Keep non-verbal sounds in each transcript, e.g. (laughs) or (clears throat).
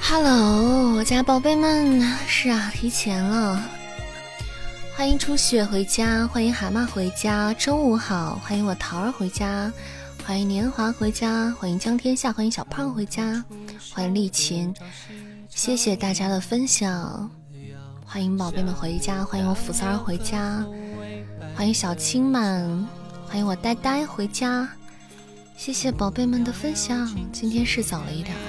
Hello，我家宝贝们，是啊，提前了。欢迎初雪回家，欢迎蛤蟆回家，中午好，欢迎我桃儿回家，欢迎年华回家，欢迎江天下，欢迎小胖回家，欢迎丽琴，谢谢大家的分享，欢迎宝贝们回家，欢迎我福三儿回家，欢迎小青们，欢迎我呆呆回家，谢谢宝贝们的分享，今天是早了一点啊。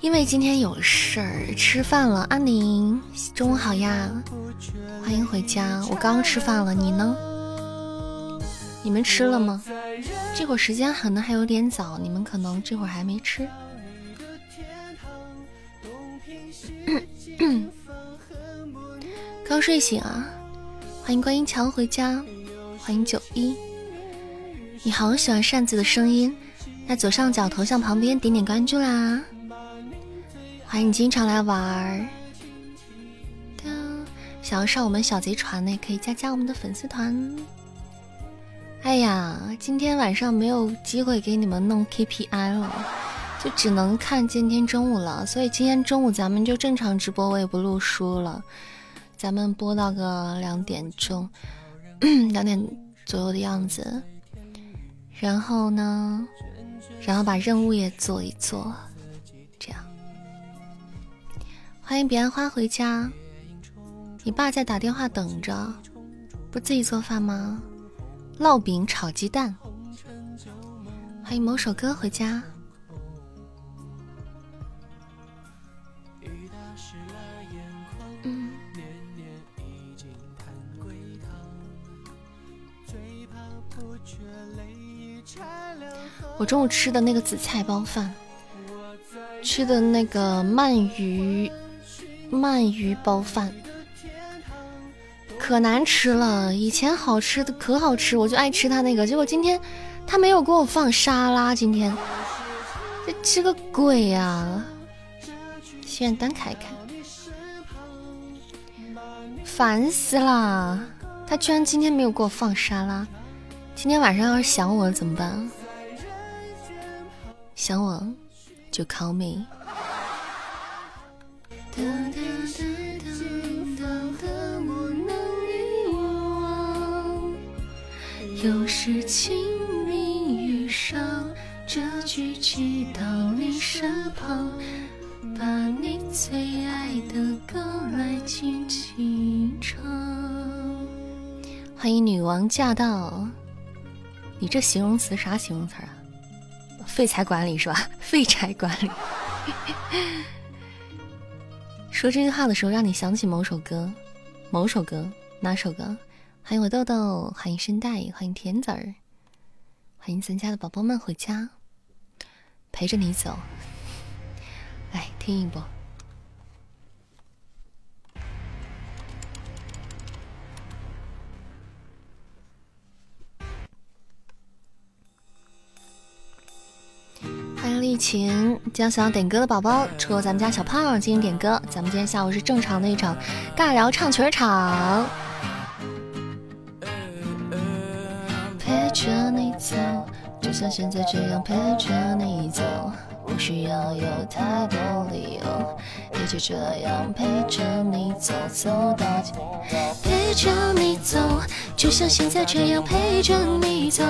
因为今天有事儿，吃饭了。阿宁，中午好呀，欢迎回家。我刚吃饭了，你呢？你们吃了吗？这会儿时间可能还有点早，你们可能这会儿还没吃。刚睡醒啊！欢迎观音桥回家，欢迎九一。你好，喜欢扇子的声音，在左上角头像旁边点点关注啦。欢迎你经常来玩儿。想要上我们小贼船的，也可以加加我们的粉丝团。哎呀，今天晚上没有机会给你们弄 KPI 了，就只能看今天中午了。所以今天中午咱们就正常直播，我也不录书了。咱们播到个两点钟，(clears throat) 两点左右的样子，然后呢，然后把任务也做一做，这样。欢迎彼岸花回家，你爸在打电话等着，不自己做饭吗？烙饼炒鸡蛋。欢迎某首歌回家。我中午吃的那个紫菜包饭，吃的那个鳗鱼鳗鱼包饭，可难吃了。以前好吃的可好吃，我就爱吃他那个。结果今天他没有给我放沙拉，今天这吃个鬼呀！心愿单开开，烦死了！他居然今天没有给我放沙拉。今天晚上要是想我了怎么办？想我，就 call me。有时清明雨上这句寄到你身旁，把你最爱的歌来轻轻唱。欢迎女王驾到！你这形容词啥形容词啊？废材管理是吧？废柴管理。说这句话的时候，让你想起某首歌，某首歌，哪首歌？欢迎我豆豆，欢迎声带，欢迎甜子儿，欢迎咱家的宝宝们回家，陪着你走。来听一波。欢迎丽琴，将想要点歌的宝宝，除了咱们家小胖进行点歌。咱们今天下午是正常的一场尬聊唱曲场。陪着你走，就像现在这样陪着你走，不需要有太多理由，一直这样陪着你走，走到底。陪着你走，就像现在这样陪着你走，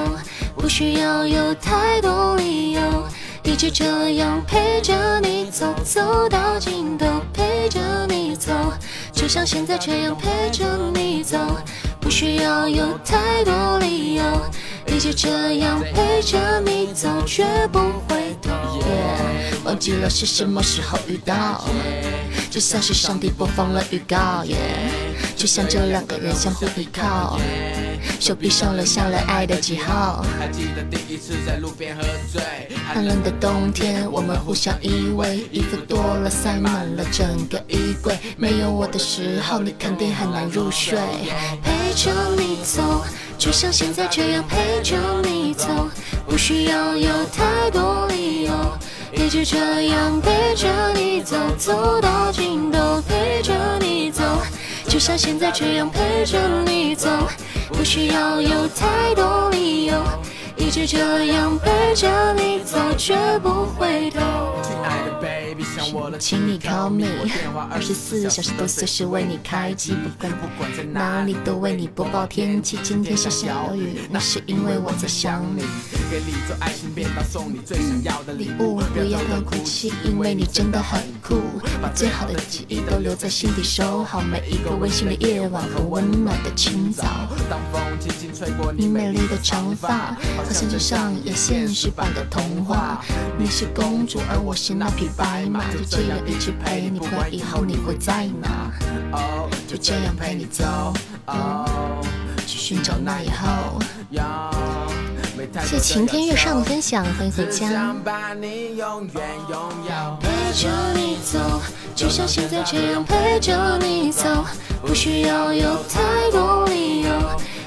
不需要有太多理由。一直这样陪着你走，走到尽头，陪着你走，就像现在这样陪着你走，不需要有太多理由。一直这样陪着你走，绝不回头。忘记了是什么时候遇到，就像是上帝播放了预告。耶就像这两个人相互依靠，手臂上留下了爱的记号。还记得第一次在路边喝醉寒冷的冬天，我们互相依偎，衣服多了塞满了整个衣柜。没有我的时候，你肯定很难入睡。陪陪着你走，就像现在这样陪着你走，不需要有太多理由。一直这样陪着你走，走到尽头，陪着你走，就像现在这样陪着你走，不需要有太多理由。一直这样陪着你走，绝不回头。亲爱的 baby 请你 call me，二十四小时都随时为你开机，不管在哪里都为你播报天气。今天下小雨，那是因为我在想你。给你做爱心便当，送你最想要的礼物不要哭泣，因为你真的很酷。把最好的记忆都留在心底，收好每一个温馨的夜晚和温暖的清早。你美丽的长发。好像就上演现实版的童话，你是公主，而我是那匹白马，就这样一直陪你，不管以后你会在哪，就这样陪你走，去寻找那以后。谢晴天月上的分享，欢迎回家。陪着你走，就像现在这样陪着你走，不需要有太多理由。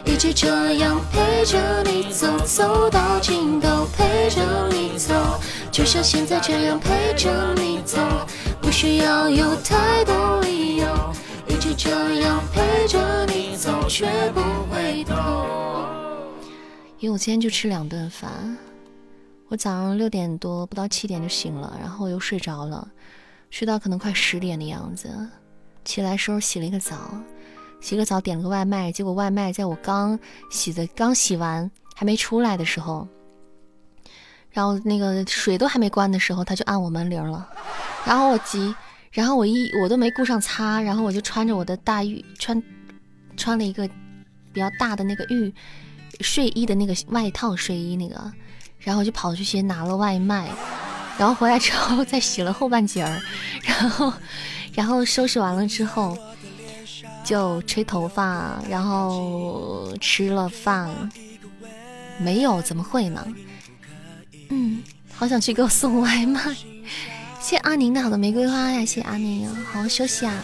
一直这样陪着你走，走到尽头，陪着你走，就像现在这样陪着你走，不需要有太多理由。一直这样陪着你走，绝不回头。因为我今天就吃两顿饭，我早上六点多不到七点就醒了，然后又睡着了，睡到可能快十点的样子，起来时候洗了一个澡。洗个澡，点了个外卖，结果外卖在我刚洗的刚洗完还没出来的时候，然后那个水都还没关的时候，他就按我门铃了。然后我急，然后我一我都没顾上擦，然后我就穿着我的大浴穿穿了一个比较大的那个浴睡衣的那个外套睡衣那个，然后就跑出去拿了外卖，然后回来之后再洗了后半截儿，(laughs) 然后然后收拾完了之后。就吹头发，然后吃了饭，没有怎么会呢？嗯，好想去给我送外卖。谢阿宁的好的玫瑰花呀，谢阿宁，好好休息啊。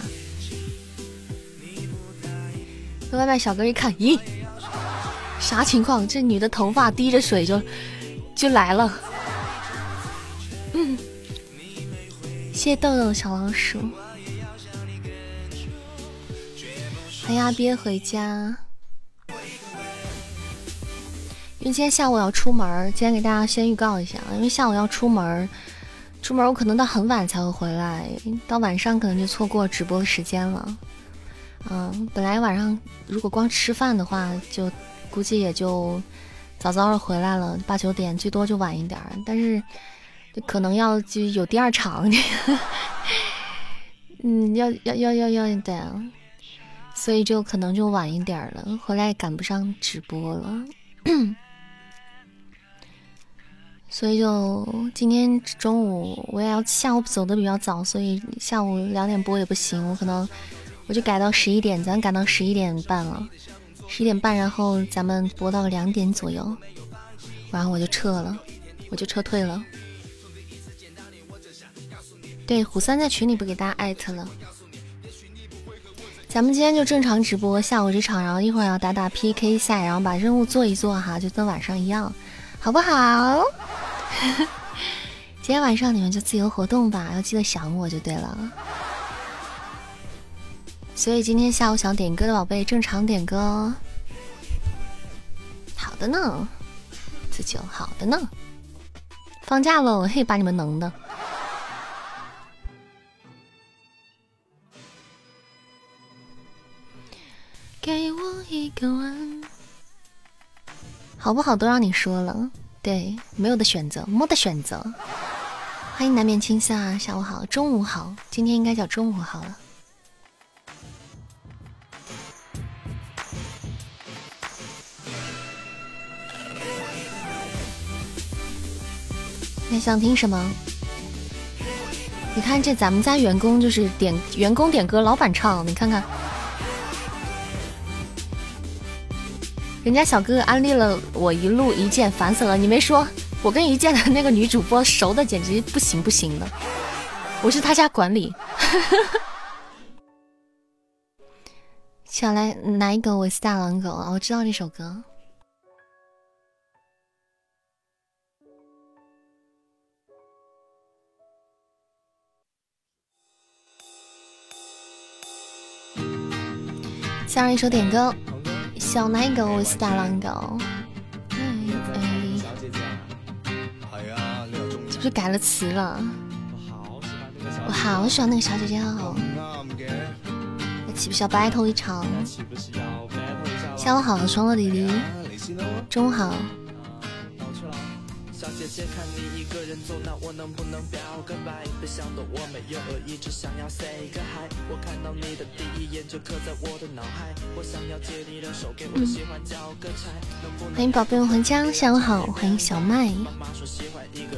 外卖小哥一看，咦，啥情况？这女的头发滴着水就就来了。嗯，谢豆豆小老鼠。哎呀，别回家！因为今天下午要出门，今天给大家先预告一下，因为下午要出门，出门我可能到很晚才会回来，到晚上可能就错过直播时间了。嗯，本来晚上如果光吃饭的话，就估计也就早早的回来了，八九点最多就晚一点儿，但是可能要就有第二场，(laughs) 嗯，要要要要要对。所以就可能就晚一点了，回来赶不上直播了。(coughs) 所以就今天中午我也要下午走的比较早，所以下午两点播也不行，我可能我就改到十一点，咱改到十一点半了，十一点半，然后咱们播到两点左右，然后我就撤了，我就撤退了。对，虎三在群里不给大家艾特了。咱们今天就正常直播下午这场，然后一会儿要打打 PK 赛，然后把任务做一做哈，就跟晚上一样，好不好？(laughs) 今天晚上你们就自由活动吧，要记得想我就对了。所以今天下午想点歌的宝贝，正常点歌哦。好的呢，自救，好的呢。放假喽，嘿，把你们能的。给我一个吻，好不好都让你说了，对，没有的选择，没得选择。欢迎南面青夏，下午好，中午好，今天应该叫中午好了。你想听什么？你看这咱们家员工就是点员工点歌，老板唱，你看看。人家小哥哥安利了我一路一键，烦死了！你没说，我跟一键的那个女主播熟的简直不行不行的，我是他家管理。(laughs) 小来哪一个？我是大狼狗啊！我知道这首歌。下一首点歌。小奶狗，我是大狼狗。哎哎，是不是改了词了？我好喜欢那个小姐姐哦。那岂不是要 battle 一场？下午好，双乐弟弟。中午好。姐姐看你一个人走，那我能不能表个白？别想的我没有恶意，只想要 say 个 hi。我看到你的第一眼就刻在我的脑海。我想要借你的手给我喜欢交个差。欢迎宝贝们回家，下午好。欢迎小麦，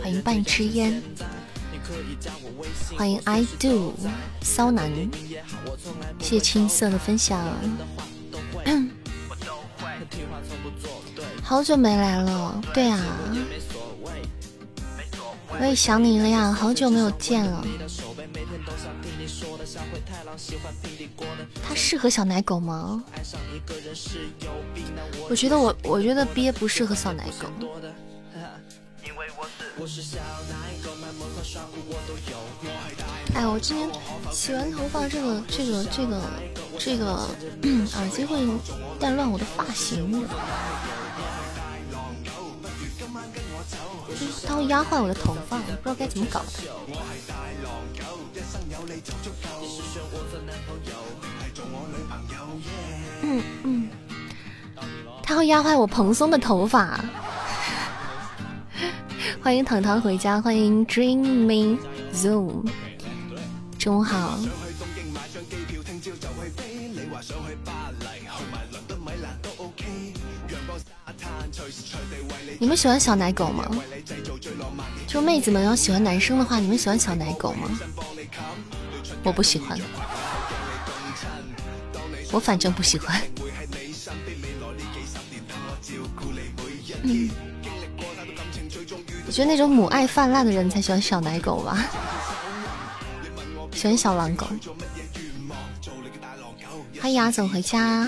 欢迎半支烟，欢迎 I do 骚男，谢谢青涩的分享。好久没来了，对啊。我也想你了呀，好久没有见了。他适合小奶狗吗？我觉得我，我觉得鳖不适合小奶狗。哎，我今天洗完头发，这个、这个、这个、这个 (coughs) 耳机会带乱我的发型。他会压坏我的头发，我不知道该怎么搞的。嗯嗯，他会压坏我蓬松的头发。(laughs) 欢迎糖糖回家，欢迎 Dreaming Zoom，中午好。你们喜欢小奶狗吗？就妹子们要喜欢男生的话，你们喜欢小奶狗吗？我不喜欢，我反正不喜欢。嗯，我觉得那种母爱泛滥的人才喜欢小奶狗吧，喜欢小狼狗。欢迎阿总回家。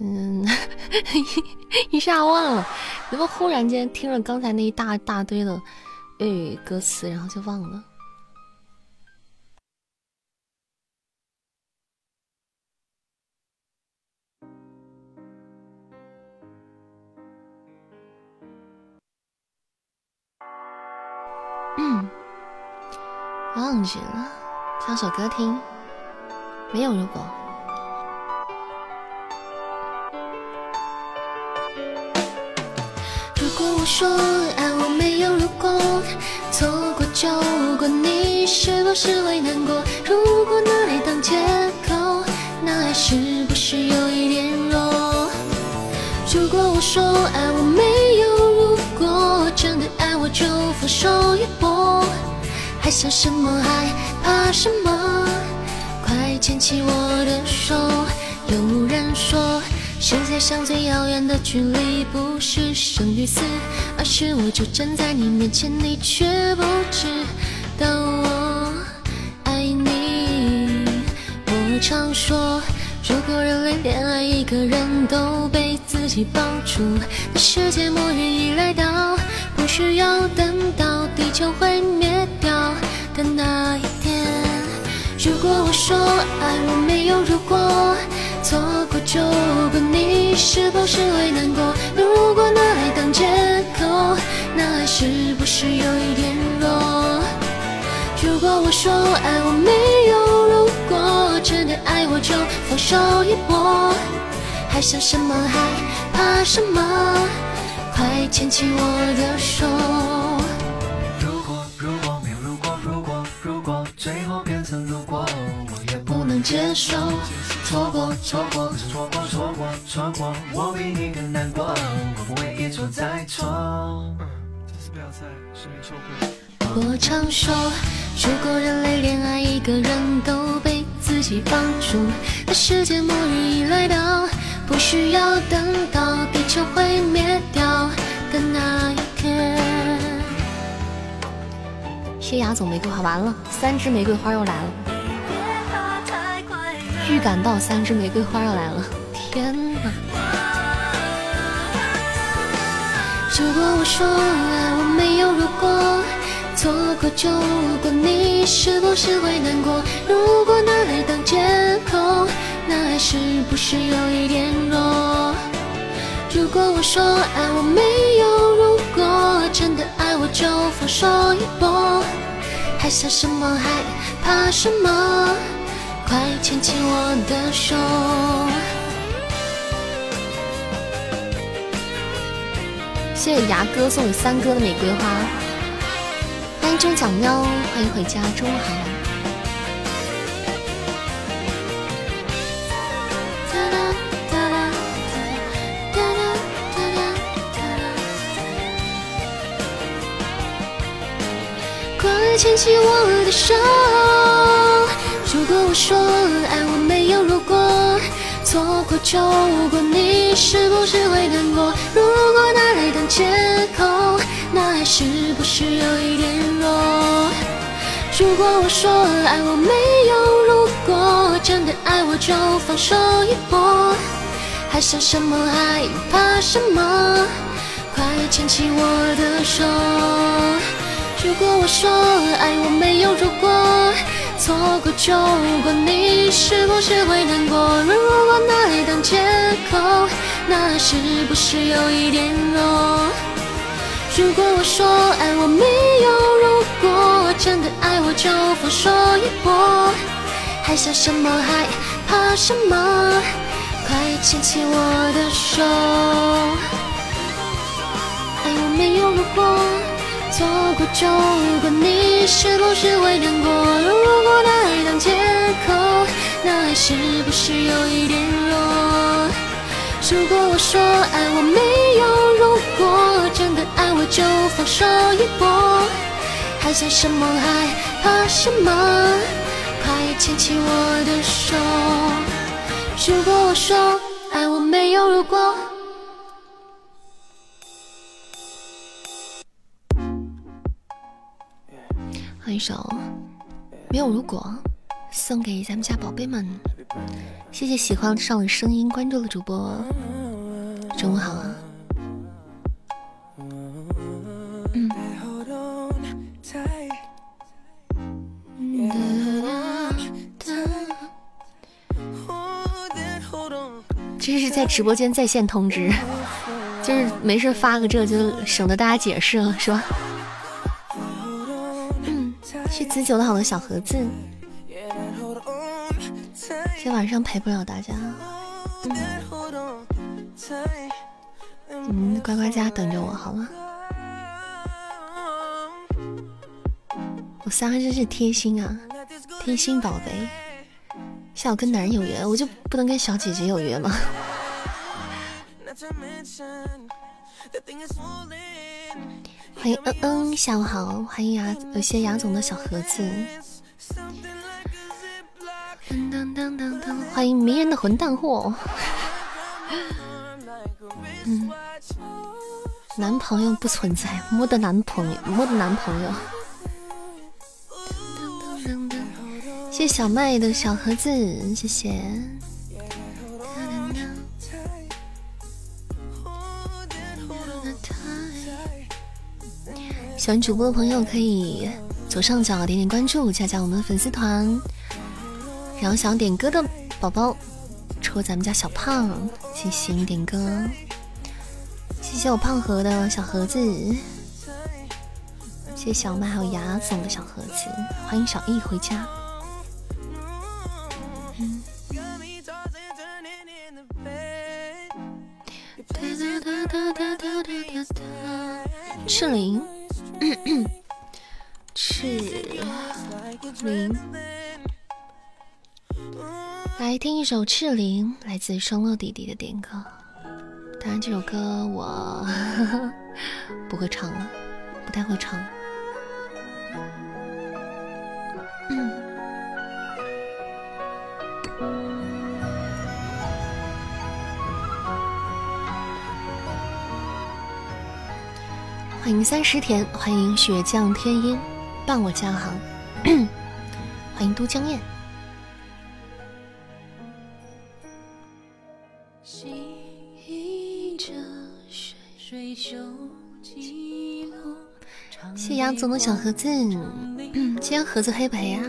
嗯，(laughs) 一下忘了。怎么忽然间听了刚才那一大大堆的粤语歌词，然后就忘了？嗯，忘记了，唱首歌听。没有如果。说爱我没有如果，错过就过，你是不是会难过？如果拿来当借口，那爱是不是有一点弱？如果我说爱我没有如果，真的爱我就放手一搏，还想什么还怕什么？快牵起我的手。有人说，世界上最遥远的距离不是生与死，而是我就站在你面前，你却不知道我爱你。我常说。如果人类恋爱一个人都被自己绑住，那世界末日已来到，不需要等到地球毁灭掉的那一天。如果我说爱我没有如果，错过就过，你是不是会难过？如果拿来当借口，那爱是不是有一点弱？如果我说爱我没有如果。真的爱我就放手一搏，还想什么还怕什么？快牵起我的手。如果如果没有如果如果如果最后变成如果，我也不能接受。错过错过错过错过错过，我比你更难过，我不会一错再错。这次不要再失眠错过。我常说，如果人类恋爱一个人都被自己绑住，那世界末日已来到，不需要等到地球毁灭掉的那一天。谢雅总玫瑰花完了，三支玫瑰花又来了，预感到三支玫瑰花要来了，天哪！如果我说爱我没有如果，错过就过，你是不是会难过？如果拿来当借口，那爱是不是有一点弱？如果我说爱我没有如果，真的爱我就放手一搏，还想什么还怕什么？快牵起我的手。谢谢牙哥送给三哥的玫瑰花，欢迎中奖喵，欢迎回家，中午好。快牵起我的手。如果我说爱我没有如果，错过就过，你是不是会难过？如果拿来当借口，那还是不是有一点弱？如果我说爱我没有如果，真的爱我就放手一搏，还想什么还怕什么？快牵起我的手。如果我说爱我没有如果，错过就过，你是不是会难过？如果拿来当借口，那是不是有一点弱？如果我说爱我没有如果，真的爱我就放手一搏，还想什么还怕什么？快牵起我的手。爱我没有如果。错过就过，你是不是会难过？如果拿来当借口，那爱是不是有一点弱？如果我说爱我没有如果，真的爱我就放手一搏，还想什么还怕什么？快牵起我的手。如果我说爱我没有如果。一首《没有如果》，送给咱们家宝贝们。谢谢喜欢上了声音关注的主播，中午好啊！嗯。这是在直播间在线通知，就是没事发个这就省得大家解释了，是吧？是子酒的好的小盒子，今天晚上陪不了大家，你嗯，乖乖家等着我好吗。我三个真是贴心啊，贴心宝贝。下午跟男人有约，我就不能跟小姐姐有约吗？欢迎嗯嗯，下午好，欢迎牙，有些牙总的小盒子。欢迎迷人的混蛋货。嗯，男朋友不存在，摸的男朋友，摸的男朋友。谢谢小麦的小盒子，谢谢。喜欢主播的朋友可以左上角点点关注，加加我们的粉丝团。然后想点歌的宝宝，戳咱们家小胖，谢谢点歌，谢谢我胖和的小盒子，谢谢小麦还有牙总的小盒子，欢迎小易回家。赤灵。灵，来听一首《赤灵》，来自双乐弟弟的点歌。当然，这首歌我 (laughs) 不会唱了，不太会唱。(coughs) 欢迎三十田，欢迎雪降天音，伴我加航，欢迎都江堰。谢杨总的小盒子，今天盒子黑不黑呀？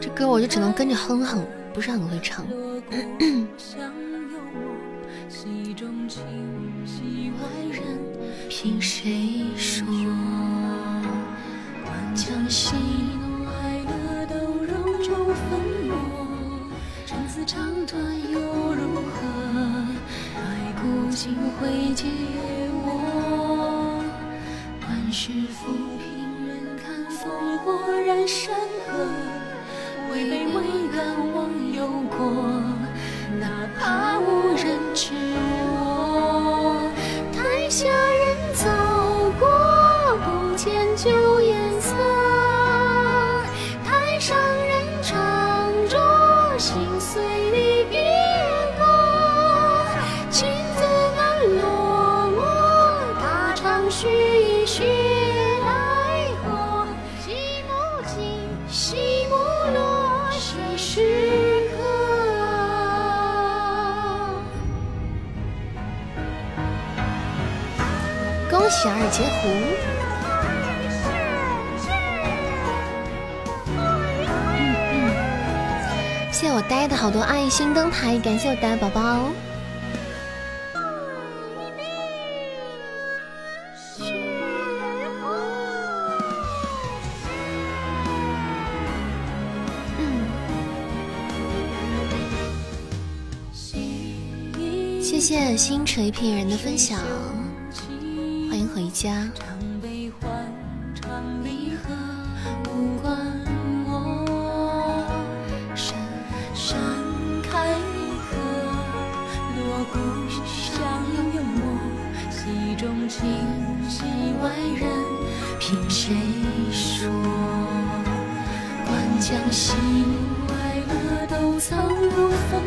这歌我就只能跟着哼哼，不是很会唱。(clears throat) 凭谁说？喜怒哀乐都融入粉墨，生死长短又如何？爱古今会皆我。万事浮萍人看烽火燃山河，唯美未敢忘忧国，哪怕无人知我。台下人恭喜二截胡！谢谢我呆的好多爱心灯牌，感谢我呆宝宝。谢谢星锤骗人的分享，欢迎回家。无关我，山山开合，锣鼓响幽默，戏中情，戏外人，凭谁说？观将喜怒哀乐都藏入粉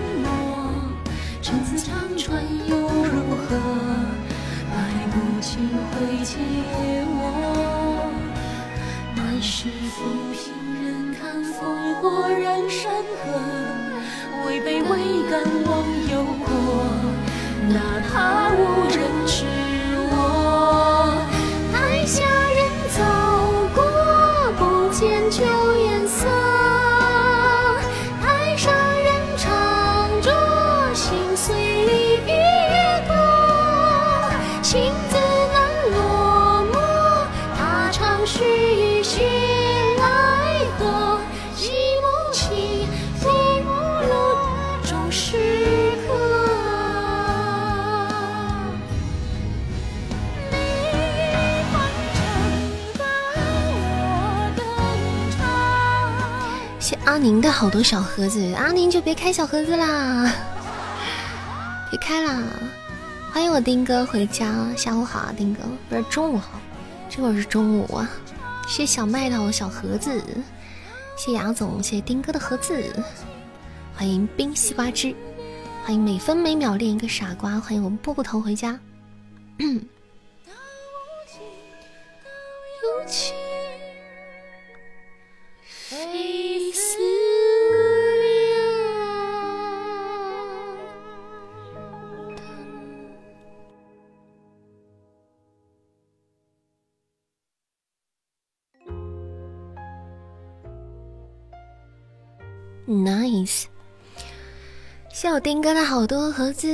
情会借我。满是浮萍人看烽火燃山河，位卑未敢忘忧国，哪怕无人知宁的好多小盒子，阿宁就别开小盒子啦，别开啦！欢迎我丁哥回家，下午好啊，丁哥，不是中午好，这会儿是中午啊。谢小麦的小盒子，谢谢杨总，谢谢丁哥的盒子，欢迎冰西瓜汁，欢迎每分每秒练一个傻瓜，欢迎我们波波头回家。(coughs) Nice，谢我丁哥的好多盒子。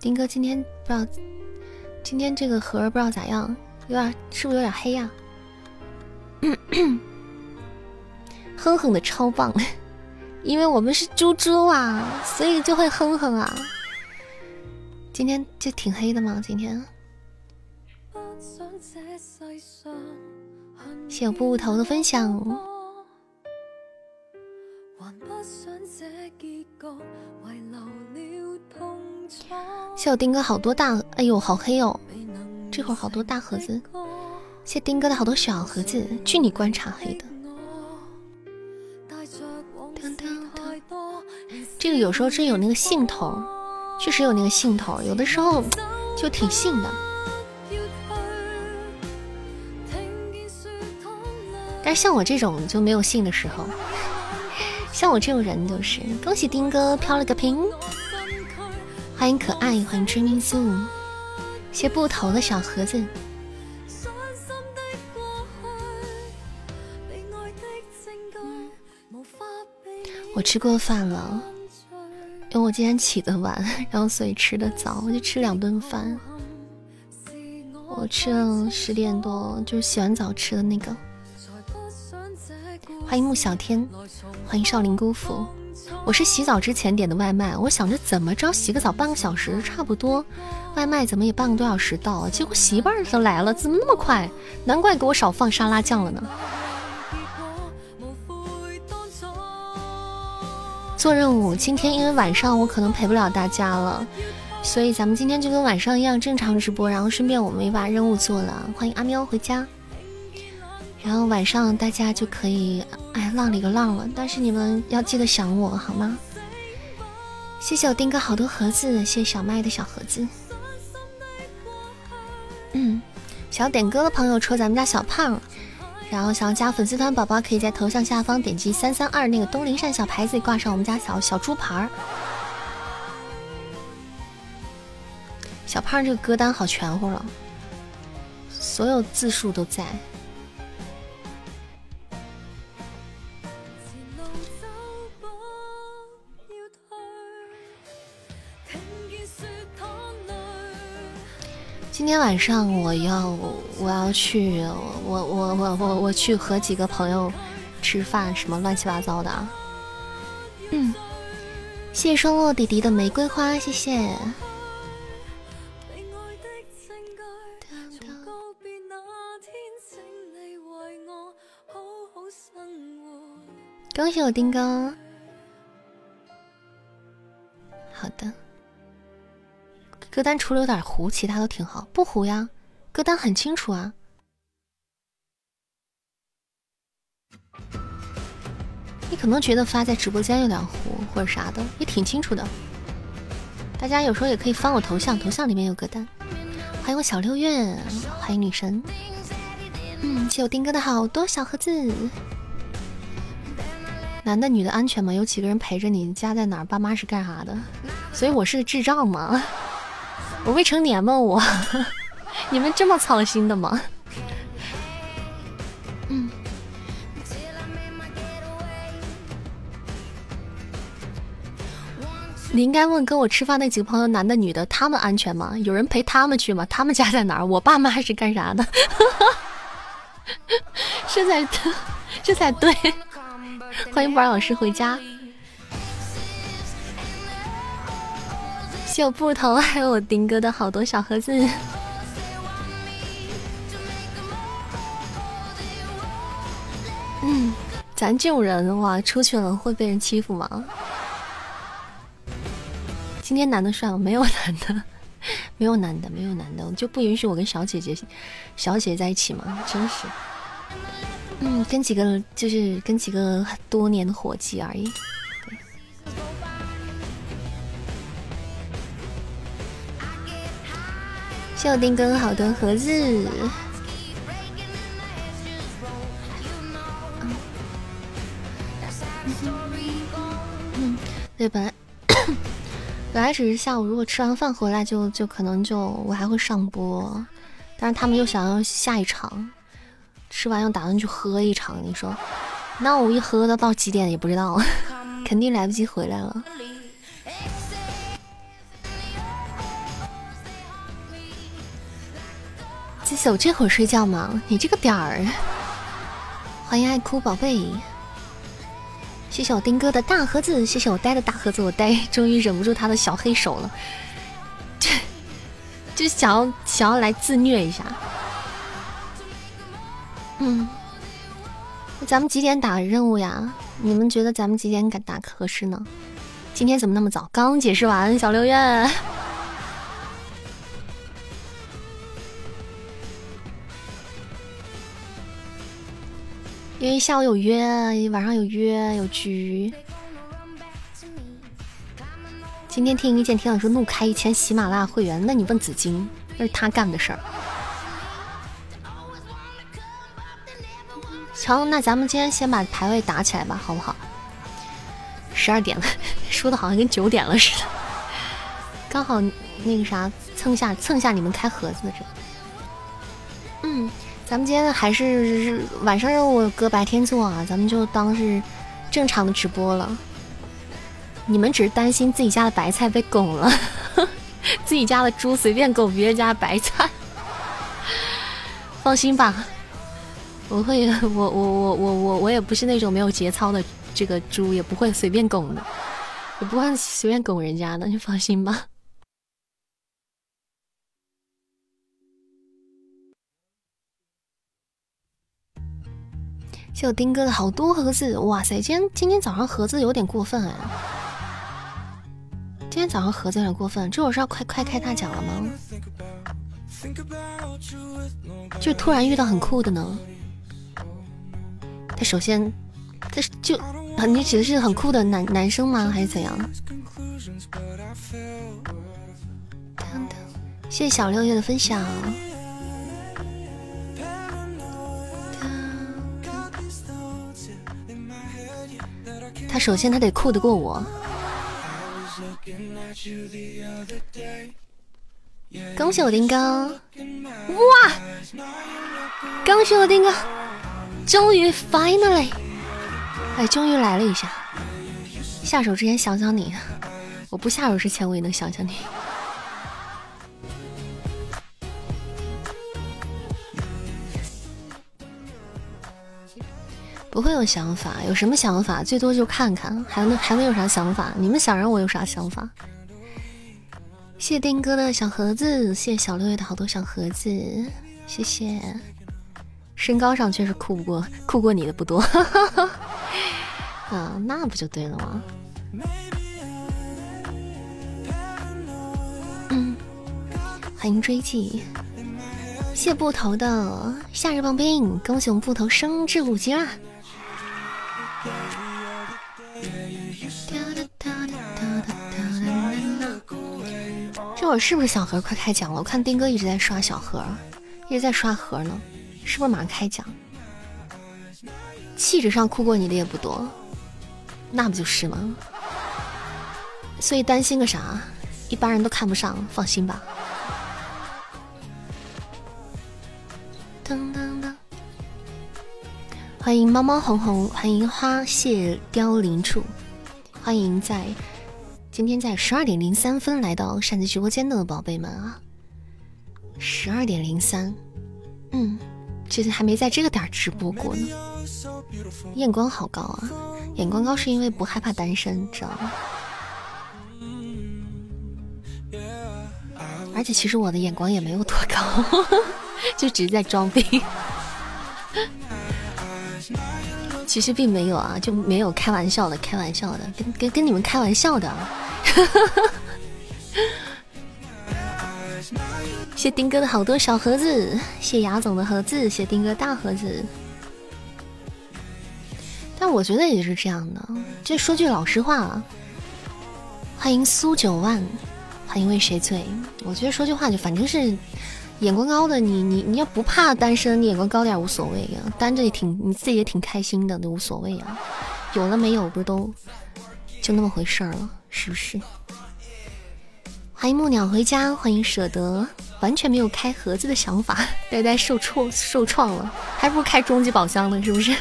丁哥今天不知道，今天这个盒儿不知道咋样，有点是不是有点黑呀、(clears throat) 哼哼的超棒，(laughs) 因为我们是猪猪啊，所以就会哼哼啊。今天就挺黑的嘛？今天。谢谢布布头的分享。谢我丁哥好多大，哎呦好黑哦，这会儿好多大盒子。谢丁哥的好多小盒子，据你观察黑的。这个有时候真有那个兴头，确实有那个兴头，有的时候就挺兴的。但是像我这种就没有兴的时候，像我这种人就是，恭喜丁哥飘了个屏，欢迎可爱，欢迎追命素，谢布头的小盒子。我吃过饭了，因为我今天起得晚，然后所以吃的早，我就吃两顿饭。我吃了十点多，就是洗完澡吃的那个。欢迎穆小天，欢迎少林姑父。我是洗澡之前点的外卖，我想着怎么着洗个澡半个小时差不多，外卖怎么也半个多小时到？结果洗一半就来了，怎么那么快？难怪给我少放沙拉酱了呢。做任务，今天因为晚上我可能陪不了大家了，所以咱们今天就跟晚上一样正常直播，然后顺便我们也把任务做了。欢迎阿喵回家，然后晚上大家就可以哎浪里个浪了，但是你们要记得想我好吗？谢谢我丁哥好多盒子，谢谢小麦的小盒子。嗯，想要点歌的朋友戳咱们家小胖。然后想要加粉丝团宝宝，可以在头像下方点击三三二那个东林扇小牌子，挂上我们家小小猪牌儿。小胖这个歌单好全乎了，所有字数都在。今天晚上我要我要去我我我我我去和几个朋友吃饭，什么乱七八糟的。嗯，谢谢双落弟弟的玫瑰花，谢谢。恭喜我丁哥。好的。歌单除了有点糊，其他都挺好。不糊呀，歌单很清楚啊。你可能觉得发在直播间有点糊或者啥的，也挺清楚的。大家有时候也可以翻我头像，头像里面有歌单。欢迎我小六月，欢迎女神。嗯，谢我丁哥的好多小盒子。男的女的安全吗？有几个人陪着你？家在哪儿？爸妈是干啥的？所以我是智障吗？我未成年吗？我，(laughs) 你们这么操心的吗？嗯，你应该问跟我吃饭那几个朋友，男的女的，他们安全吗？有人陪他们去吗？他们家在哪儿？我爸妈是干啥的？这才这才对。(laughs) 欢迎宝老师回家。有布头，(laughs) 还有我丁哥的好多小盒子。嗯，咱这种人哇，出去了会被人欺负吗？今天男的帅吗？没有男的，(laughs) 没有男的，没有男的，就不允许我跟小姐姐、小姐姐在一起吗？真是。嗯，跟几个就是跟几个多年的伙计而已。谢我丁哥好多盒子。嗯，对，本来本来只是下午，如果吃完饭回来就就可能就我还会上播，但是他们又想要下一场，吃完又打算去喝一场，你说，那我一喝到到几点也不知道，肯定来不及回来了。谢谢我这会儿睡觉吗？你这个点儿，欢迎爱哭宝贝，谢谢我丁哥的大盒子，谢谢我呆的大盒子，我呆 (laughs) 终于忍不住他的小黑手了，这 (laughs) 就想要想要来自虐一下。嗯，咱们几点打任务呀？你们觉得咱们几点敢打合适呢？今天怎么那么早？刚解释完，小六月。因为下午有约，晚上有约有局。今天听一见听老师怒开一千喜马拉雅会员，那你问紫金，那是他干的事儿。成，那咱们今天先把排位打起来吧，好不好？十二点了，(laughs) 说的好像跟九点了似的。刚好那个啥蹭下蹭下你们开盒子的这。嗯，咱们今天还是晚上任务搁白天做啊，咱们就当是正常的直播了。你们只是担心自己家的白菜被拱了，(laughs) 自己家的猪随便拱别人家的白菜，(laughs) 放心吧，我会，我我我我我我也不是那种没有节操的这个猪，也不会随便拱的，也不会随便拱人家的，你放心吧。谢我丁哥的好多盒子，哇塞，今天今天早上盒子有点过分哎。今天早上盒子有点过分，这会是要快快开大奖了吗？就突然遇到很酷的呢。他首先，他是就，你指的是很酷的男男生吗？还是怎样？谢谢小六月的分享。他首先他得酷得过我。恭喜我丁哥！哇！恭喜我丁哥！终于，finally，哎，终于来了一下。下手之前想想你，我不下手之前我也能想想你。不会有想法，有什么想法？最多就看看，还能还能有啥想法？你们想让我有啥想法？谢谢丁哥的小盒子，谢谢小六月的好多小盒子，谢谢。身高上确实酷不过，酷过你的不多。(laughs) 啊，那不就对了吗？嗯，欢迎追击，谢布头的夏日棒冰，恭喜我们布头升至五级啦！这会儿是不是小盒快开奖了？我看丁哥一直在刷小盒，一直在刷盒呢，是不是马上开奖？气质上酷过你的也不多，那不就是吗？所以担心个啥？一般人都看不上，放心吧。噔，欢迎猫猫红红，欢迎花谢凋零处，欢迎在。今天在十二点零三分来到扇子直播间的宝贝们啊，十二点零三，嗯，其实还没在这个点直播过呢。眼光好高啊，眼光高是因为不害怕单身，知道吗？而且其实我的眼光也没有多高，(laughs) 就只是在装逼。其实并没有啊，就没有开玩笑的，开玩笑的，跟跟跟你们开玩笑的。(laughs) 谢丁哥的好多小盒子，谢雅总的盒子，谢丁哥大盒子。但我觉得也是这样的，就说句老实话，欢迎苏九万，欢迎为谁醉。我觉得说句话就反正是眼光高的，你你你要不怕单身，你眼光高点无所谓呀，单着也挺你自己也挺开心的，都无所谓啊。有了没有不是都就那么回事儿了。是不是？欢迎木鸟回家，欢迎舍得，完全没有开盒子的想法，呆呆受创受创了，还不如开终极宝箱呢，是不是？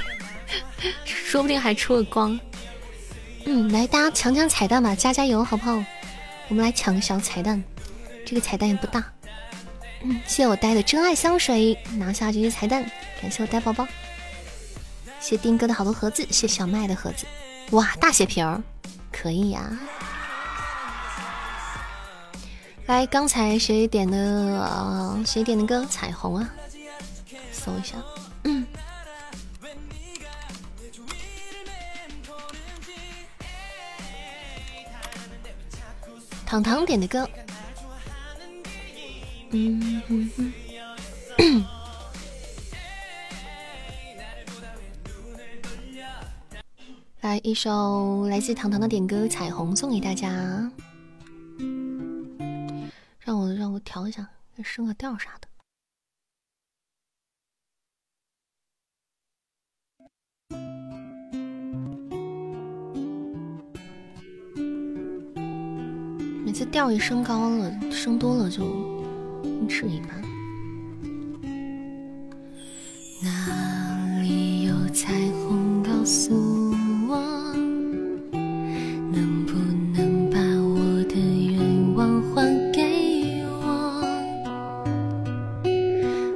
(laughs) 说不定还出了光。嗯，来大家抢抢彩蛋吧，加加油好不好？我们来抢个小彩蛋，这个彩蛋也不大。嗯，谢我呆的真爱香水，拿下这些彩蛋，感谢我呆宝宝。谢丁哥的好多盒子，谢小麦的盒子，哇，大血瓶。可以呀，来，刚才谁点的啊？谁点的歌？彩虹啊，搜一下。嗯。糖糖点的歌。嗯嗯嗯。来一首来自糖糖的点歌《彩虹》，送给大家。让我让我调一下，升个调啥的。每次调一升高了，升多了就是你吗？哪里有彩虹？告诉我，能不能把我的愿望还给我？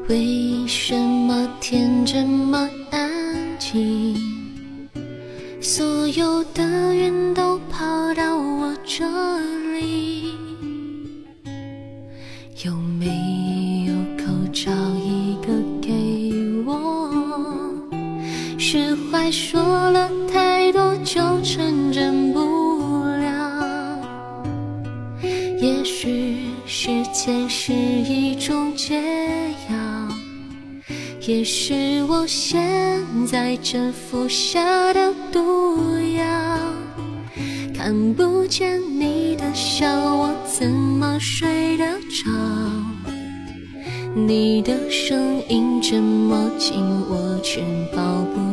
为什么天这么安静？所有的云都跑到我这里。释怀说了太多就成真不了，也许时间是一种解药。也是我现在正服下的毒药，看不见你的笑，我怎么睡得着？你的声音这么近，我却抱不。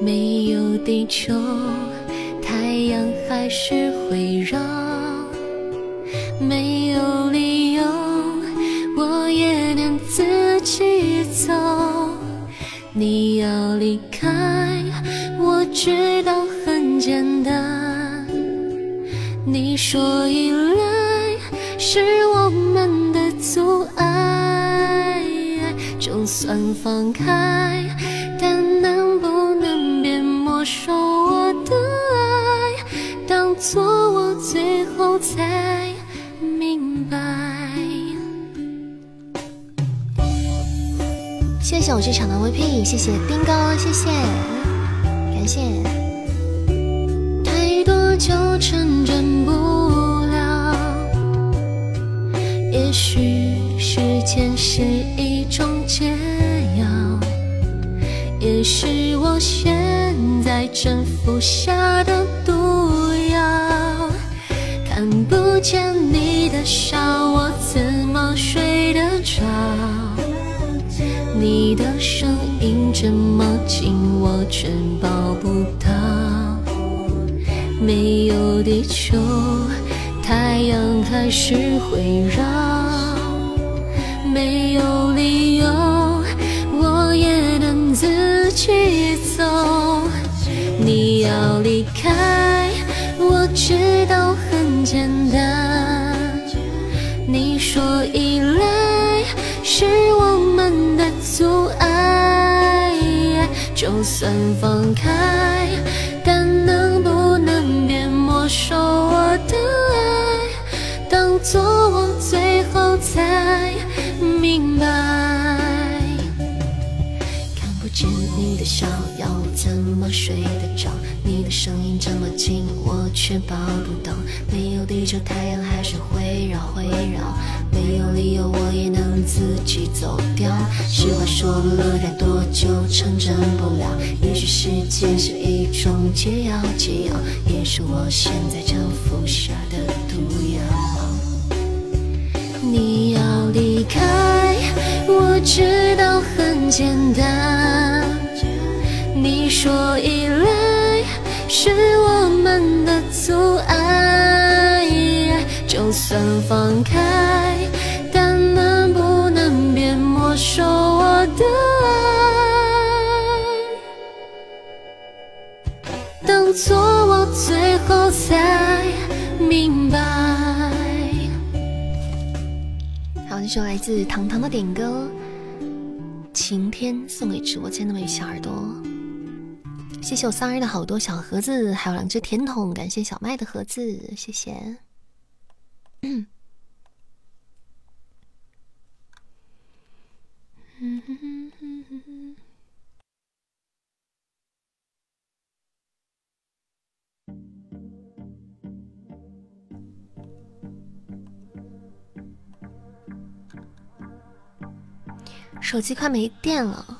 没有地球，太阳还是会绕。没有理由，我也能自。己走，你要离开，我知道很简单。你说依赖是我们的阻碍，就算放开，但能不能没收我的爱？当作我最后才明白。谢谢我这场的 VP，谢谢丁哥，谢谢，感谢。太多就成真不了，也许时间是一种解药，也是我现在正服下的毒药。看不见你的笑，我怎么睡得着？你的声音这么近，我却抱不到。没有地球，太阳还是会绕。没有理由，我也能自己走。你要离开，我知道很简单。你说依赖是我们的。阻碍，就算放开，但能不能别没收我的爱？当作我你的笑，要我怎么睡得着？你的声音这么近，我却抱不到。没有地球，太阳还是会绕会绕。没有理由，我也能自己走掉。实话说了太多，就成真不了。也许时间是一种解药，解药也是我现在正服下的毒药。你要离开，我知道很简单。你说依赖是我们的阻碍，就算放开，但能不能别没收我的爱？当作我最后才明白。好，这首来自糖糖的点歌《晴天》，送给直播间的每小耳朵。谢谢我三儿的好多小盒子，还有两只甜筒。感谢小麦的盒子，谢谢。嗯哼哼哼哼哼手机快没电了。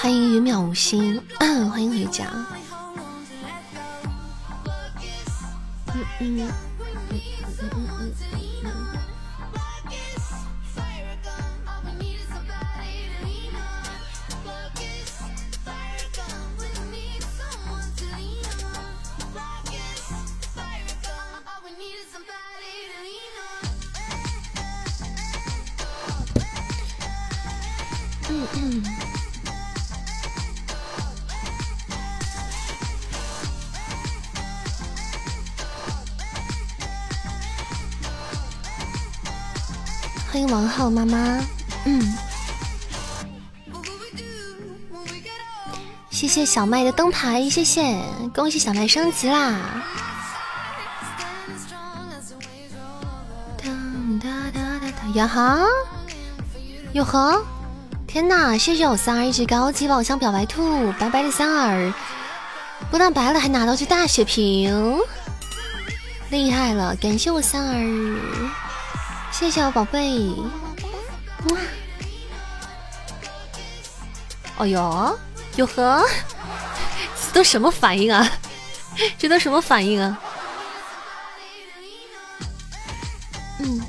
欢迎云渺无心，欢迎回家。嗯嗯。欢迎王浩妈妈，嗯，谢谢小麦的灯牌，谢谢，恭喜小麦升级啦！呀哈，哟呵，天哪！谢谢我三儿一只高级宝箱表白兔，白白的三儿，不但白了，还拿到句大血瓶，厉害了！感谢我三儿。谢谢我宝贝，哇！哦哟，哟呵，(laughs) 这都什么反应啊？(laughs) 这都什么反应啊？嗯，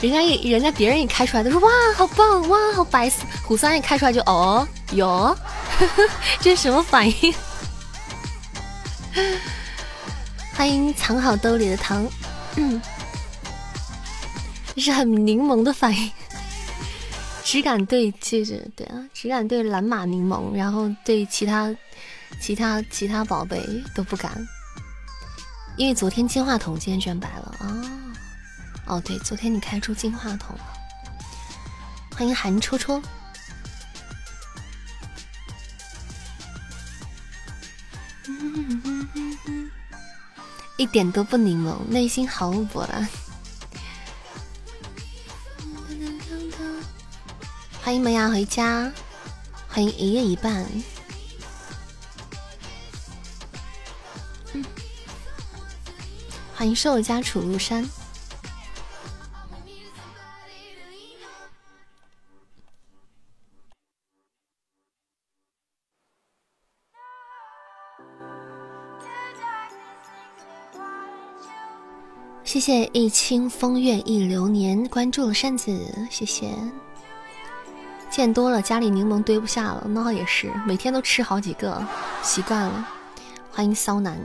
人家一人家别人一开出来都说哇好棒哇好白，虎三一开出来就哦哟，(laughs) 这是什么反应？欢迎藏好兜里的糖，嗯。是很柠檬的反应，只敢对这个对啊，只敢对蓝马柠檬，然后对其他其他其他宝贝都不敢，因为昨天金话筒今天居然白了啊！哦对，昨天你开出金话筒了，欢迎韩戳戳，一点都不柠檬，内心毫无波澜。欢迎萌芽回家，欢迎一夜一半。欢迎瘦家楚入山。谢谢一清风月一流年关注了扇子，谢谢。见多了，家里柠檬堆不下了。那也是，每天都吃好几个，习惯了。欢迎骚男。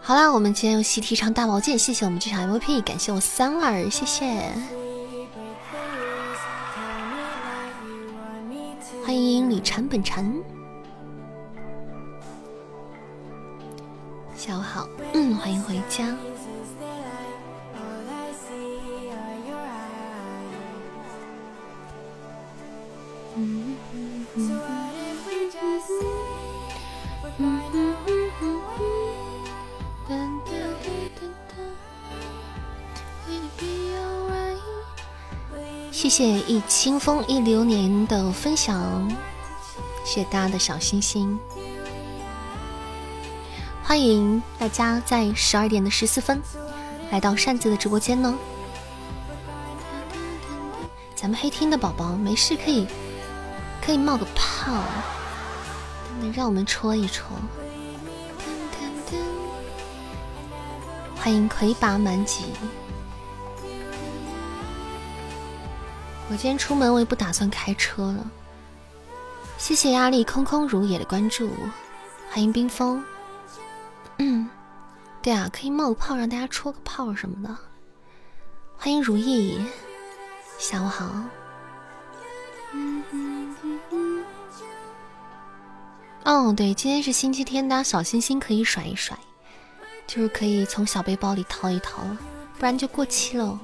好啦，我们今天游戏提倡大宝剑，谢谢我们这场 MVP，感谢我三儿，谢谢。欢迎李禅本禅。下午好，嗯，欢迎回家。谢谢一清风一流年的分享，谢谢大家的小心心，欢迎大家在十二点的十四分来到扇子的直播间呢。咱们黑厅的宝宝没事可以可以冒个泡，能让我们戳一戳。欢迎魁拔满级。我今天出门我也不打算开车了。谢谢压力空空如也的关注，欢迎冰封。嗯，对啊，可以冒个泡，让大家戳个泡什么的。欢迎如意。下午好。哦，对，今天是星期天，大家小心心可以甩一甩，就是可以从小背包里掏一掏了，不然就过期了。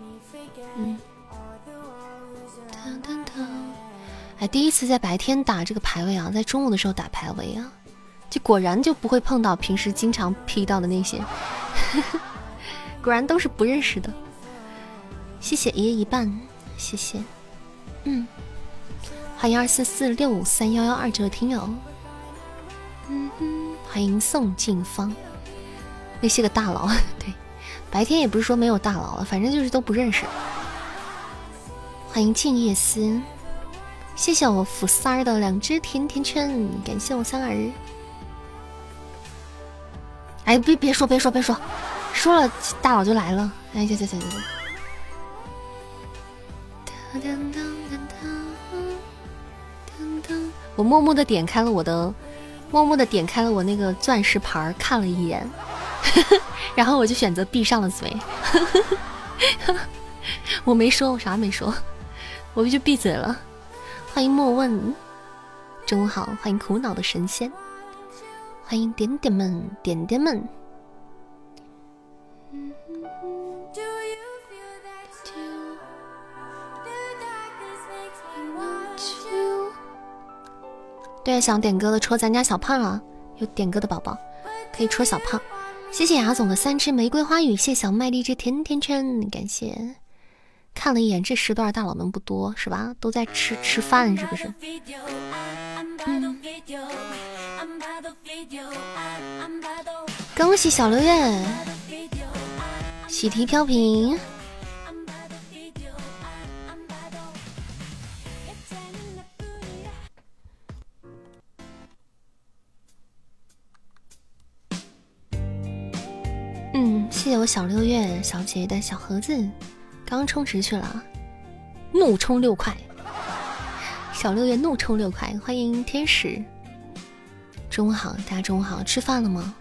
嗯。哎，第一次在白天打这个排位啊，在中午的时候打排位啊，就果然就不会碰到平时经常 P 到的那些，(laughs) 果然都是不认识的。谢谢一夜一半，谢谢。嗯，欢迎二四四六五三幺幺二这位听友。欢迎宋静芳，那些个大佬，(laughs) 对，白天也不是说没有大佬了，反正就是都不认识。欢迎静夜思。谢谢我福三儿的两只甜甜圈，感谢我三儿。哎，别别说别说别说，说了大佬就来了。哎，行行行行行。我默默的点开了我的，默默的点开了我那个钻石牌，看了一眼，(laughs) 然后我就选择闭上了嘴。(laughs) 我没说，我啥没说，我就闭嘴了。欢迎莫问，中午好！欢迎苦恼的神仙，欢迎点点们，点点们。对，想点歌的戳咱家小胖啊！有点歌的宝宝可以戳小胖。谢谢雅总的三支玫瑰花语，谢小麦的一支甜甜圈，感谢。看了一眼这时段大佬们不多是吧？都在吃吃饭是不是？嗯。恭喜小六月，喜提飘屏。嗯，谢谢我小六月小姐姐的小盒子。刚充值去了，怒充六块，小六月怒充六块，欢迎天使。中午好，大家中午好，吃饭了吗？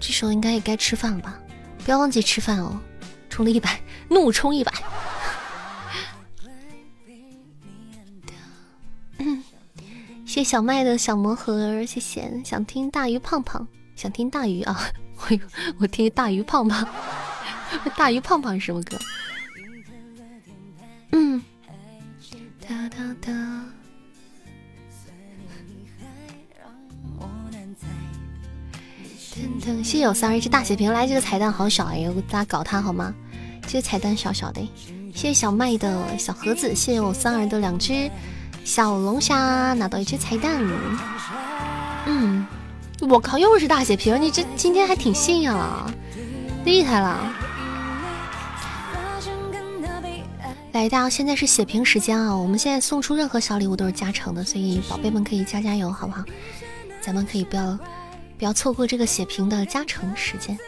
这时候应该也该吃饭了吧？不要忘记吃饭哦。充了一百，怒充一百。(laughs) 谢小麦的小魔盒，谢谢。想听大鱼胖胖，想听大鱼啊！(laughs) 我我听大鱼胖胖，(laughs) 大鱼胖胖是什么歌？嗯，哒哒哒。谢谢我三儿一只大血瓶，来这个彩蛋好小哎，大家搞它好吗？这个彩蛋小小的。谢谢小麦的小盒子，谢谢我三儿的两只小龙虾，拿到一只彩蛋。嗯，我靠，又是大血瓶，你这今天还挺信啊，厉害了。来，大家现在是血瓶时间啊！我们现在送出任何小礼物都是加成的，所以宝贝们可以加加油，好不好？咱们可以不要不要错过这个血瓶的加成时间。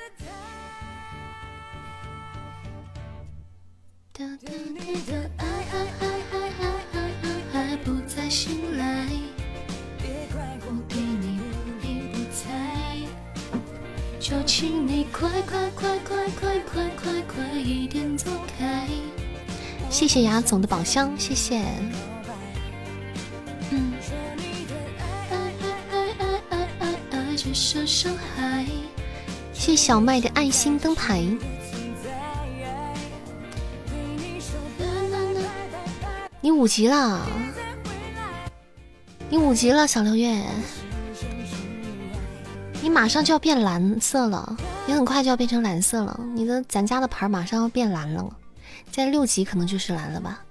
谢谢雅总的宝箱，谢谢。嗯。谢谢小麦的爱心灯牌。你五级了，你五级了，小六月。你马上就要变蓝色了，你很快就要变成蓝色了。你的咱家的牌马上要变蓝了。在六级可能就是蓝了吧，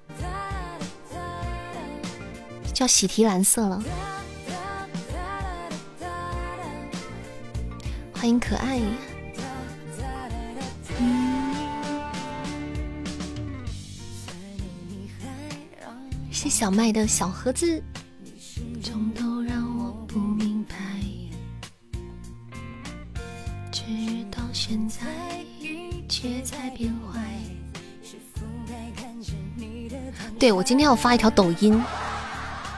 叫喜提蓝色了。欢迎可爱，谢小麦的小盒子。对我今天要发一条抖音，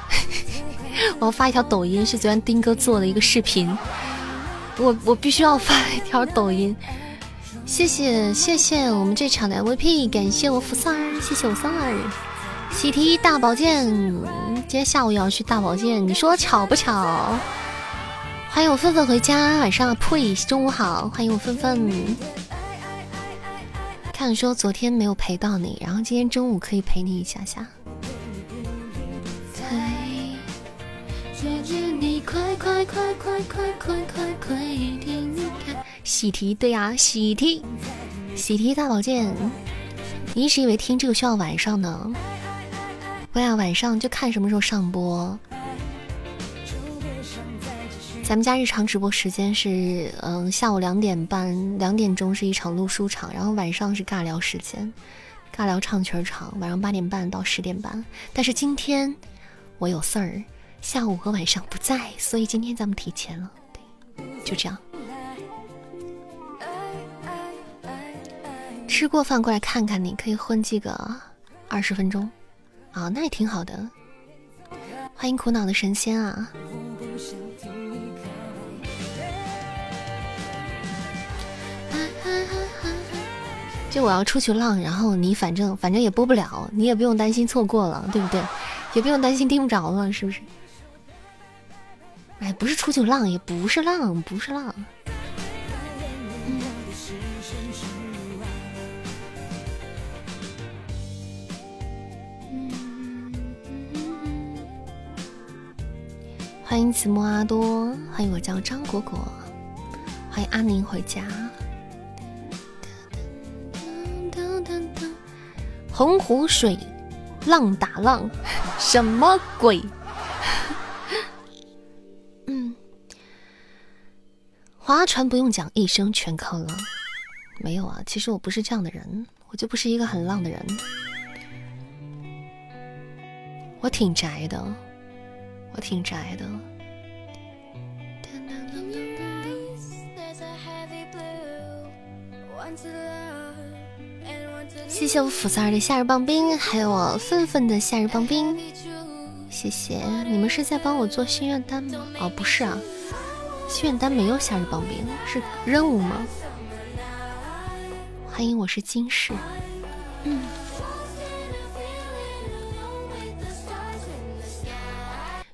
(laughs) 我要发一条抖音，是昨天丁哥做的一个视频，我我必须要发一条抖音。谢谢谢谢我们这场的 MVP，感谢我福三儿，谢谢我三儿。喜提大保健，今天下午也要去大保健，你说巧不巧？欢迎我愤愤回家，晚上呸，中午好，欢迎我愤愤。看说昨天没有陪到你，然后今天中午可以陪你一下下。喜提对呀，喜提，喜提大宝剑。你一直以为听这个需要晚上呢？不呀，晚上就看什么时候上播。咱们家日常直播时间是，嗯，下午两点半，两点钟是一场录书场，然后晚上是尬聊时间，尬聊唱曲场，晚上八点半到十点半。但是今天我有事儿，下午和晚上不在，所以今天咱们提前了，对，就这样。吃过饭过来看看你，可以混迹个二十分钟，啊，那也挺好的。欢迎苦恼的神仙啊！(laughs) 就我要出去浪，然后你反正反正也播不了，你也不用担心错过了，对不对？也不用担心听不着了，是不是？哎，不是出去浪，也不是浪，不是浪。欢迎慈木阿多，欢迎我叫张果果，欢迎阿宁回家。洪湖水，浪打浪，(laughs) 什么鬼？(laughs) 嗯，划船不用讲，一生全靠浪。没有啊，其实我不是这样的人，我就不是一个很浪的人。我挺宅的，我挺宅的。谢谢我福三儿的夏日棒冰，还有我愤愤的夏日棒冰，谢谢你们是在帮我做心愿单吗？哦，不是啊，心愿单没有夏日棒冰，是任务吗？欢迎，我是金石。嗯，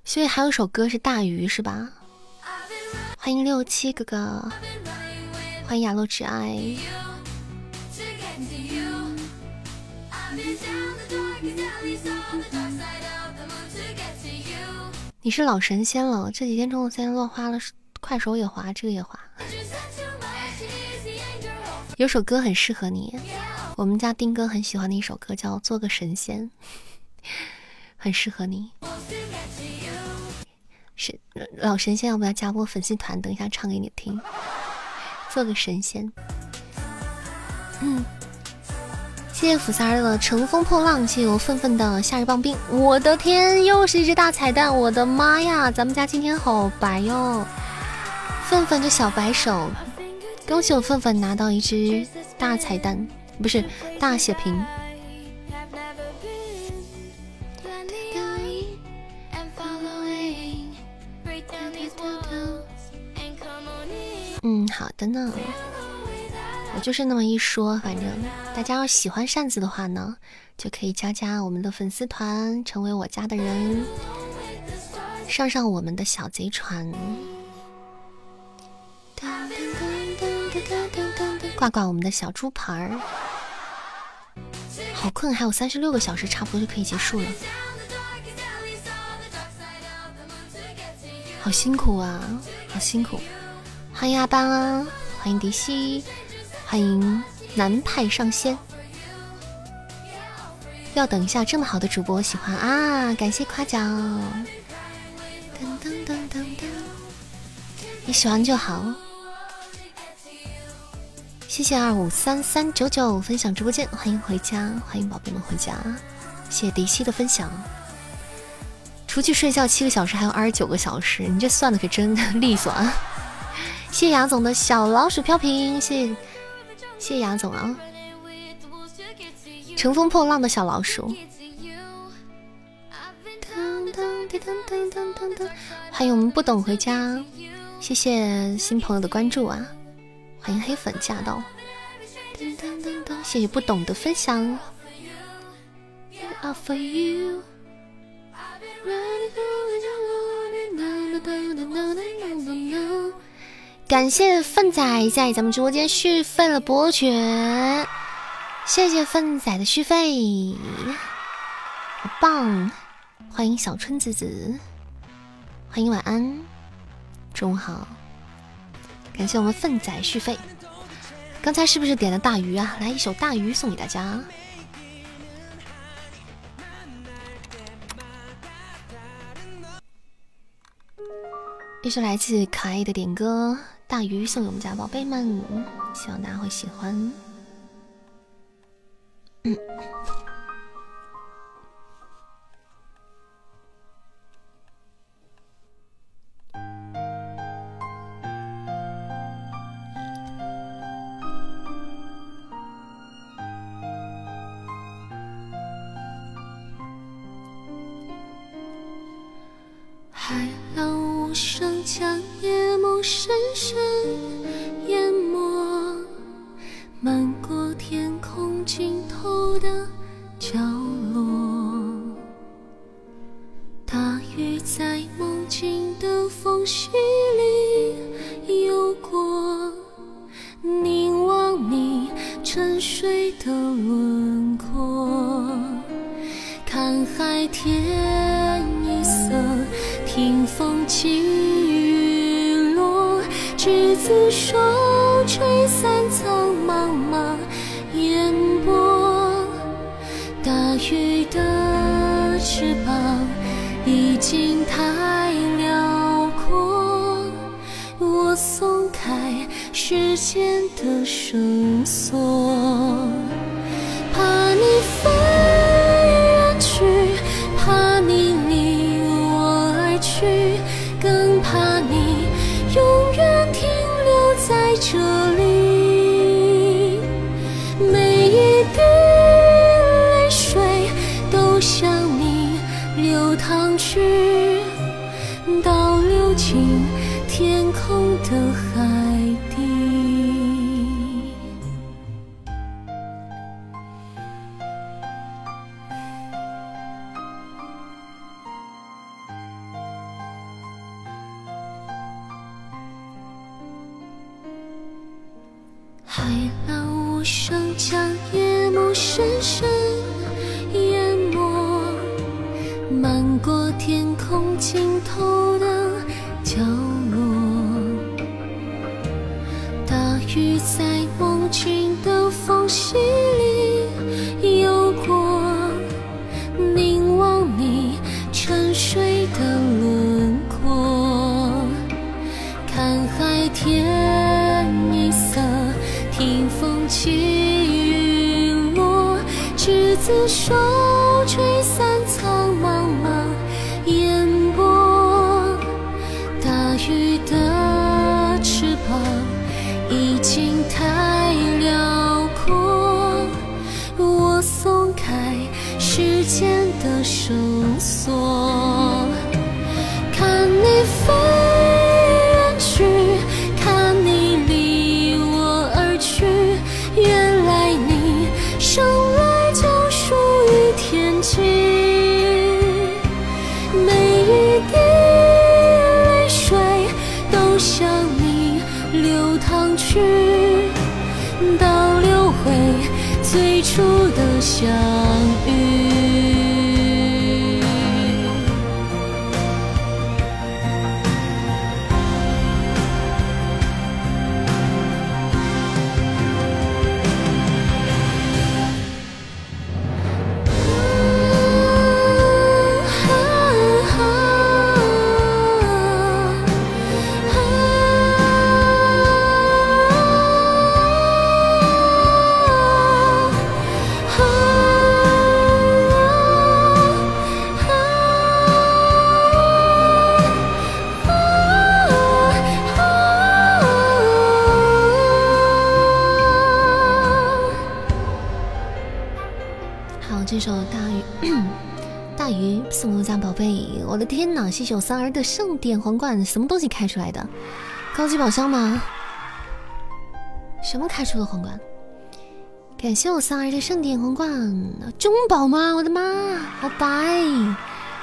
所以还有首歌是大鱼是吧？欢迎六七哥哥，欢迎雅洛之爱。你是老神仙了，这几天中午三落花了，快手也滑，这个也滑。(laughs) 有首歌很适合你，我们家丁哥很喜欢的一首歌叫《做个神仙》，很适合你。是老神仙，要不要加我粉丝团？等一下唱给你听。做个神仙。嗯。谢谢福三儿的乘风破浪，谢谢我愤愤的夏日棒冰。我的天，又是一只大彩蛋！我的妈呀，咱们家今天好白哟！愤愤的小白手，恭喜我愤愤拿到一只大彩蛋，不是大血瓶。嗯，好的呢。我就是那么一说，反正大家要喜欢扇子的话呢，就可以加加我们的粉丝团，成为我家的人，上上我们的小贼船，挂挂我们的小猪牌儿。好困，还有三十六个小时，差不多就可以结束了。好辛苦啊，好辛苦！欢迎阿班啊，欢迎迪西。欢迎南派上仙，要等一下，这么好的主播喜欢啊！感谢夸奖，你喜欢就好。谢谢二五三三九九分享直播间，欢迎回家，欢迎宝贝们回家。谢谢迪西的分享。除去睡觉七个小时，还有二十九个小时，你这算的可真利索啊！谢谢雅总的小老鼠飘屏，谢谢。谢谢雅总啊！乘风破浪的小老鼠，欢迎我们不懂回家，谢谢新朋友的关注啊！欢迎黑粉驾到，谢谢不懂的分享。感谢粪仔在咱们直播间续费了伯爵，谢谢粪仔的续费，好棒！欢迎小春子子，欢迎晚安，中午好，感谢我们粪仔续费。刚才是不是点的大鱼啊？来一首大鱼送给大家。一首来自可爱的点歌《大鱼》，送给我们家宝贝们，希望大家会喜欢。嗯。海浪无声，将夜幕深深淹没，漫过天空尽头的角落。大鱼在梦境的缝隙里游过，凝望你沉睡的轮廓，看海天一色。听风起雨落，执子手，吹散苍茫茫烟波。大鱼的翅膀已经太辽阔，我松开时间的绳索，怕你飞天空的海。心。儿的盛典皇冠，什么东西开出来的？高级宝箱吗？什么开出的皇冠？感谢我三儿的盛典皇冠，中宝吗？我的妈，好白！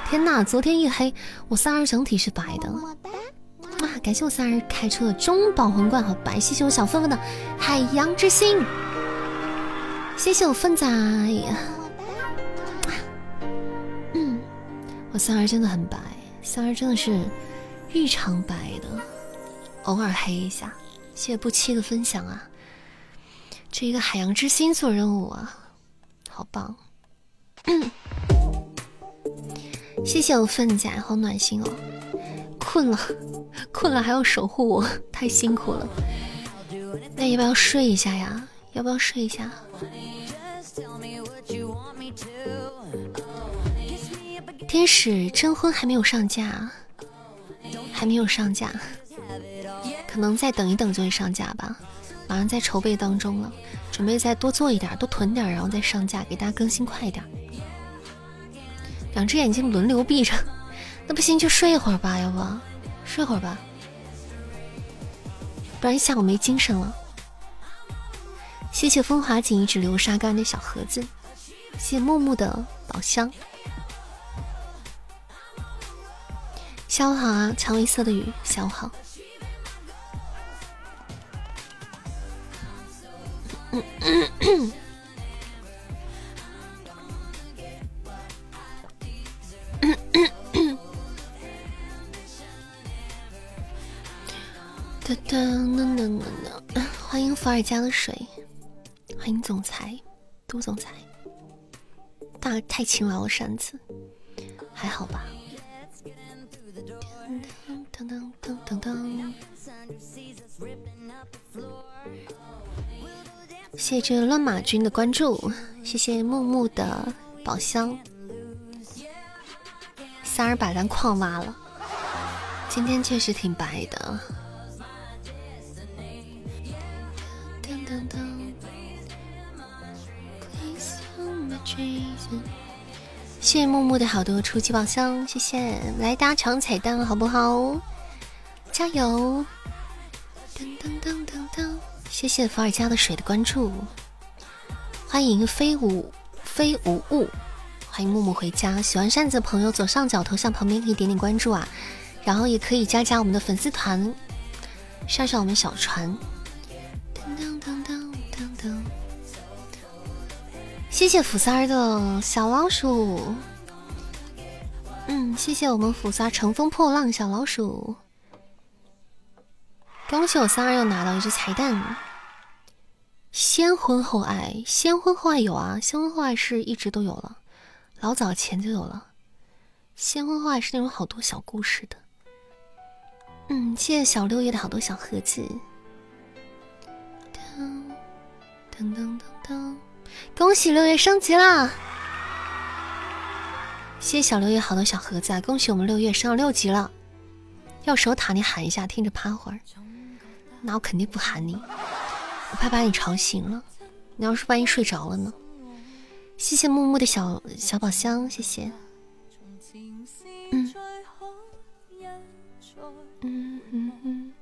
天呐，昨天一黑，我三儿整体是白的。哇，感谢我三儿开出的中宝皇冠，好白！谢谢我小芬芬的海洋之心。谢谢我粪仔。嗯，我三儿真的很白，三儿真的是日常白的，偶尔黑一下。谢谢不期的分享啊，这一个海洋之心做任务啊，好棒。(coughs) 谢谢我粪仔，好暖心哦。困了，困了还要守护我，太辛苦了。那要不要睡一下呀？要不要睡一下？天使征婚还没有上架，还没有上架，可能再等一等就会上架吧。马上在筹备当中了，准备再多做一点，多囤点，然后再上架，给大家更新快一点。两只眼睛轮流闭着，那不行就睡一会儿吧，要不睡会儿吧，不然一下午没精神了。谢谢风华锦一直流沙干的小盒子，谢谢木木的宝箱。下午好啊，蔷薇色的雨，下午好。噔噔噔噔噔！欢迎伏尔加的水，欢迎总裁，杜总裁。大太轻了，扇子还好吧？噔噔噔噔噔！谢谢这乱马君的关注，谢谢木木的宝箱。三儿把咱矿挖了，今天确实挺白的。谢谢木木的好多初级宝箱，谢谢！来搭场彩蛋好不好？加油！噔噔噔噔噔！谢谢伏尔加的水的关注，欢迎飞舞飞无物，欢迎木木回家。喜欢扇子的朋友，左上角头像旁边可以点点关注啊，然后也可以加加我们的粉丝团，上上我们小船。谢谢福三儿的小老鼠，嗯，谢谢我们福三乘风破浪小老鼠，恭喜我三儿又拿到一只彩蛋。先婚后爱，先婚后爱有啊，先婚后爱是一直都有了，老早前就有了。先婚后爱是那种好多小故事的。嗯，谢谢小六爷的好多小盒子。噔噔噔噔噔。恭喜六月升级啦！谢谢小六月好多小盒子啊！恭喜我们六月升了六级了。要守塔你喊一下，听着趴会儿。那我肯定不喊你，我怕把你吵醒了。你要是万一睡着了呢？谢谢木木的小小宝箱，谢谢。嗯嗯嗯嗯。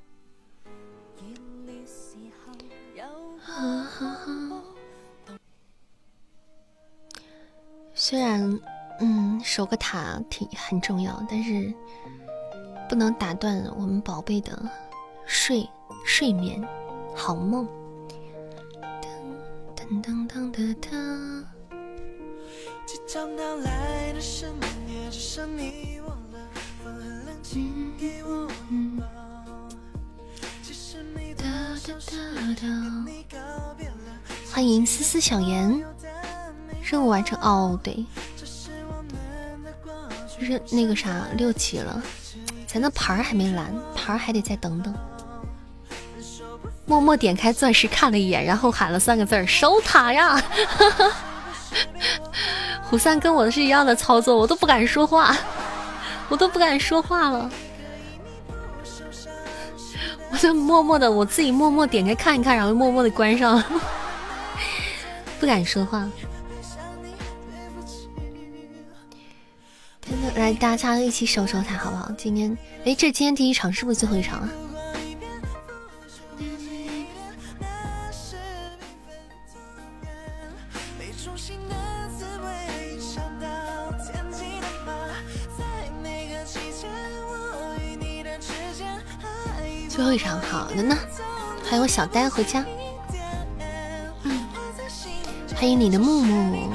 虽然，嗯，守个塔挺很重要，但是不能打断我们宝贝的睡睡眠好梦。噔噔噔噔噔。欢迎思思小妍。任务完成哦，对，任那个啥六级了，咱那牌儿还没蓝，牌儿还得再等等。默默点开钻石看了一眼，然后喊了三个字儿：守塔呀！(laughs) 胡三跟我的是一样的操作，我都不敢说话，我都不敢说话了。我就默默的，我自己默默点开看一看，然后默默的关上，(laughs) 不敢说话。来，大家一起守守塔，好不好？今天，哎，这今天第一场是不是最后一场啊？最后一场，好的呢。欢迎我小呆回家。欢迎你的木木。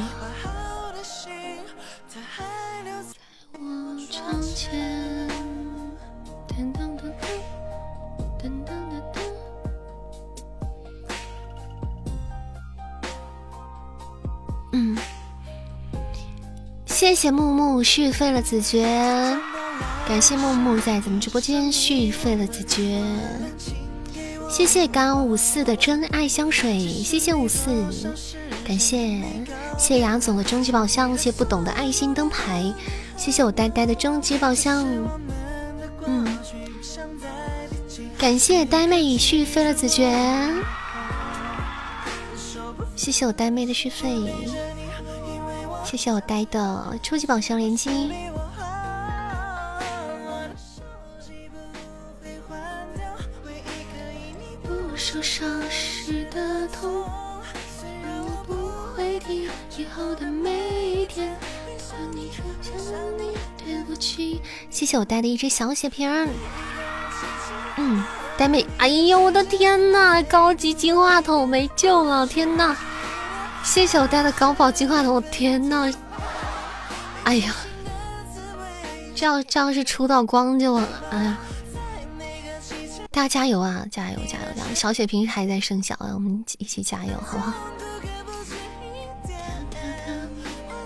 嗯，谢谢木木续费了子爵，感谢木木在咱们直播间续费了子爵，谢谢刚五四的真爱香水，谢谢五四，感谢谢杨总的终极宝箱，谢不懂的爱心灯牌，谢谢我呆呆的终极宝箱，嗯，感谢呆妹续费了子爵。谢谢我呆妹的续费，谢谢我呆的初级宝箱连击。谢谢我带的一只小血瓶儿。嗯，呆妹，哎呦我的天呐，高级金话筒没救了，天呐！谢谢我带的高保金话筒，我天呐！哎呀，这要这要是出到光就，哎呀！大家加油啊，加油加油加油！小血瓶还在生小，我们一起加油，好不好？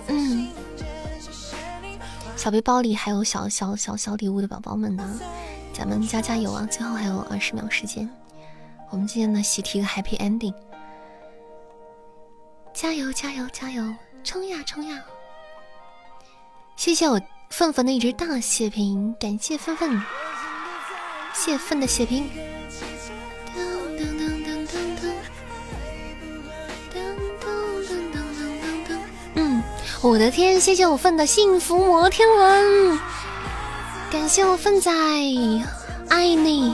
嗯，小背包里还有小小小小礼物的宝宝们呢，咱们加加油啊！最后还有二十秒时间，我们今天呢喜提个 Happy Ending。加油加油加油，冲呀冲呀！谢谢我粪粪的一只大血瓶，感谢粪粪，谢粪的血瓶。嗯，我的天，谢谢我粪的幸福摩天轮，感谢我粪仔，爱你。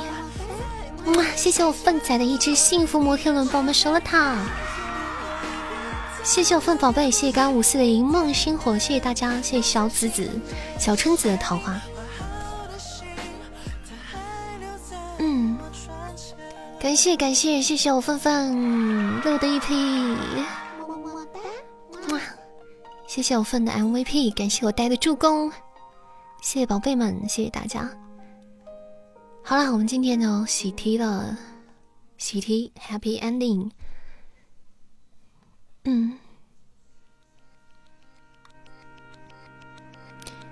哇，谢谢我粪仔的一只幸福摩天轮，帮我们收了它。谢谢我份宝贝，谢谢刚五四的银梦星火，谢谢大家，谢谢小紫子、小春子的桃花。感谢感谢谢谢我范范六的一 P，哇！谢谢我份的 MVP，感谢我呆的助攻，谢谢宝贝们，谢谢大家。好了，我们今天呢喜提了，喜提 Happy Ending。嗯，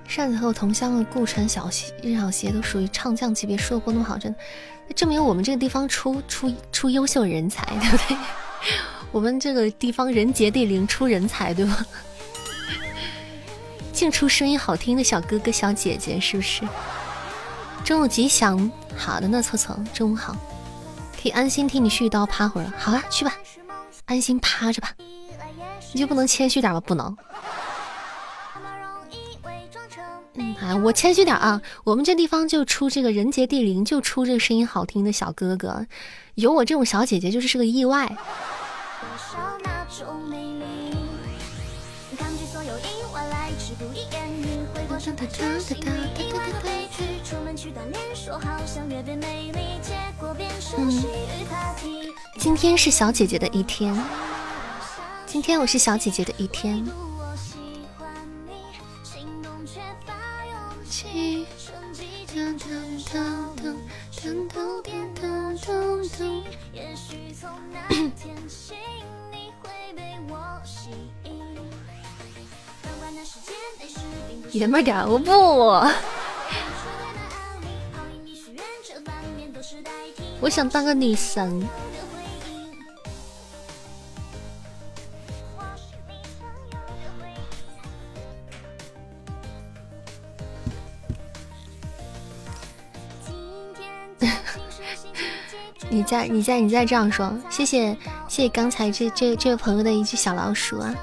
扇子和我同乡的顾城小鞋、任小鞋都属于唱将级别，说的不那么好，真的，证明我们这个地方出出出优秀人才，对不对？(laughs) 我们这个地方人杰地灵，出人才，对吧？(laughs) 净出声音好听的小哥哥小姐姐，是不是？中午吉祥，好的呢，错错，中午好，可以安心替你续刀趴会儿了，好了，去吧，安心趴着吧。你就不能谦虚点吗？不能。嗯，哎，我谦虚点啊。我们这地方就出这个人杰地灵，就出这个声音好听的小哥哥，有我这种小姐姐就是个意外。嗯，今天是小姐姐的一天。今天我是小姐姐的一天。爷们点，我不。我想当个女神。(laughs) 你在你在你再这样说，谢谢谢谢刚才这这这位朋友的一只小老鼠啊，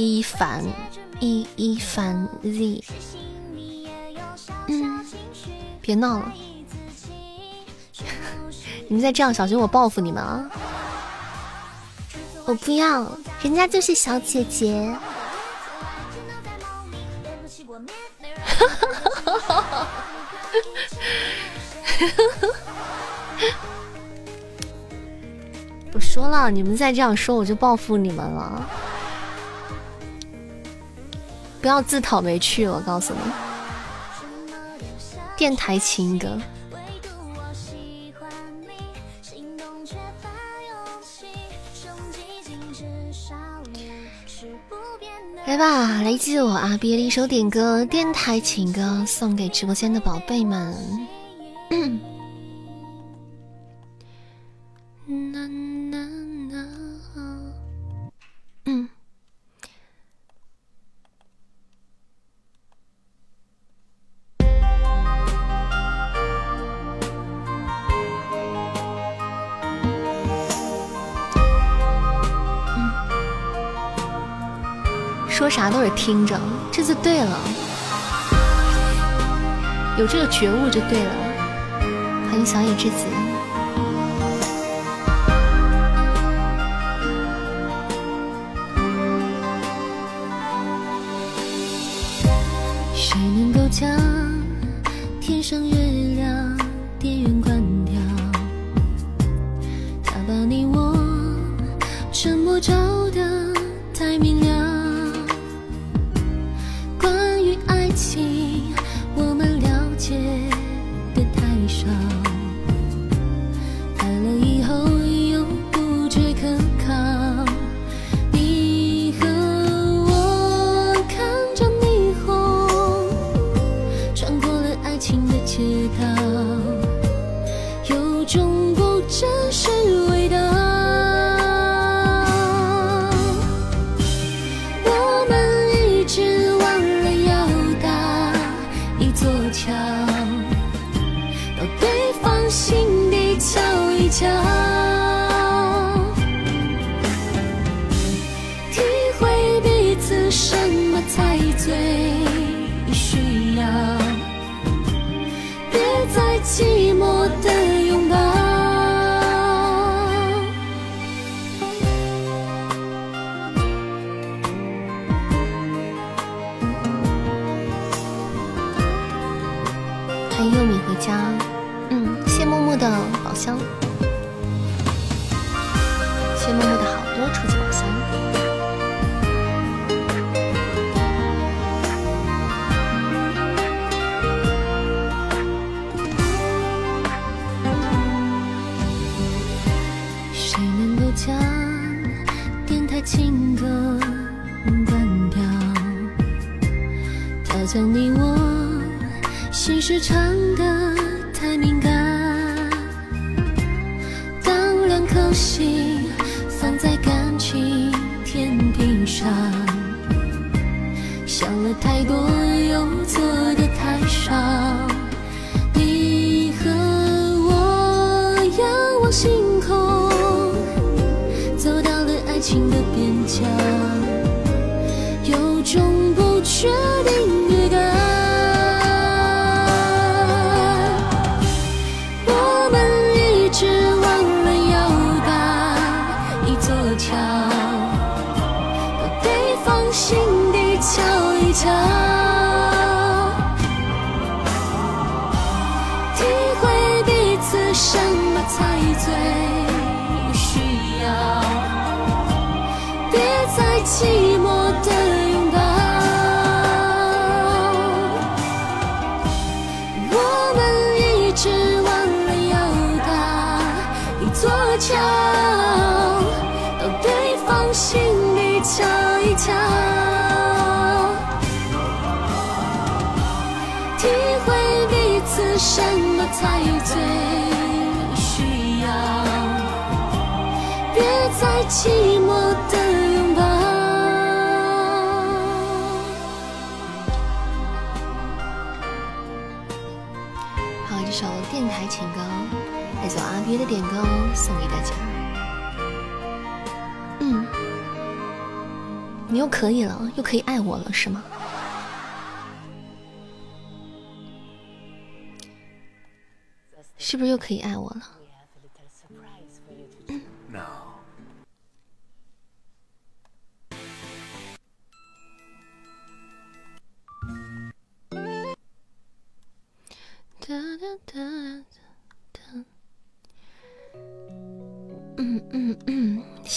一凡一一凡 z，嗯，别闹了，(laughs) 你们再这样，小心我报复你们啊！我不要，人家就是小姐姐。哈哈哈哈哈！我说了，你们再这样说，我就报复你们了。不要自讨没趣，我告诉你。电台情歌。来吧，来自我阿憋的一首点歌，电台情歌，送给直播间的宝贝们。说啥都是听着，这就对了，有这个觉悟就对了。欢迎小野之子。谁能够将天上月亮电源关掉？他把你我沉默照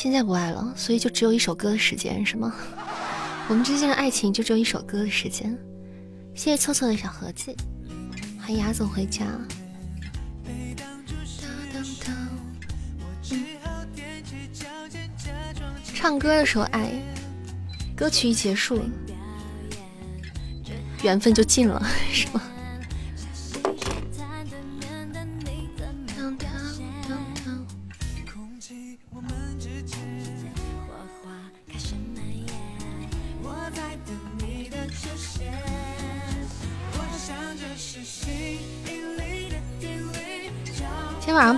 现在不爱了，所以就只有一首歌的时间，是吗？(laughs) 我们之间的爱情就只有一首歌的时间。谢谢凑凑的小盒子，欢迎雅总回家。唱歌的时候爱，歌曲一结束，缘分就尽了，(laughs) 是吗？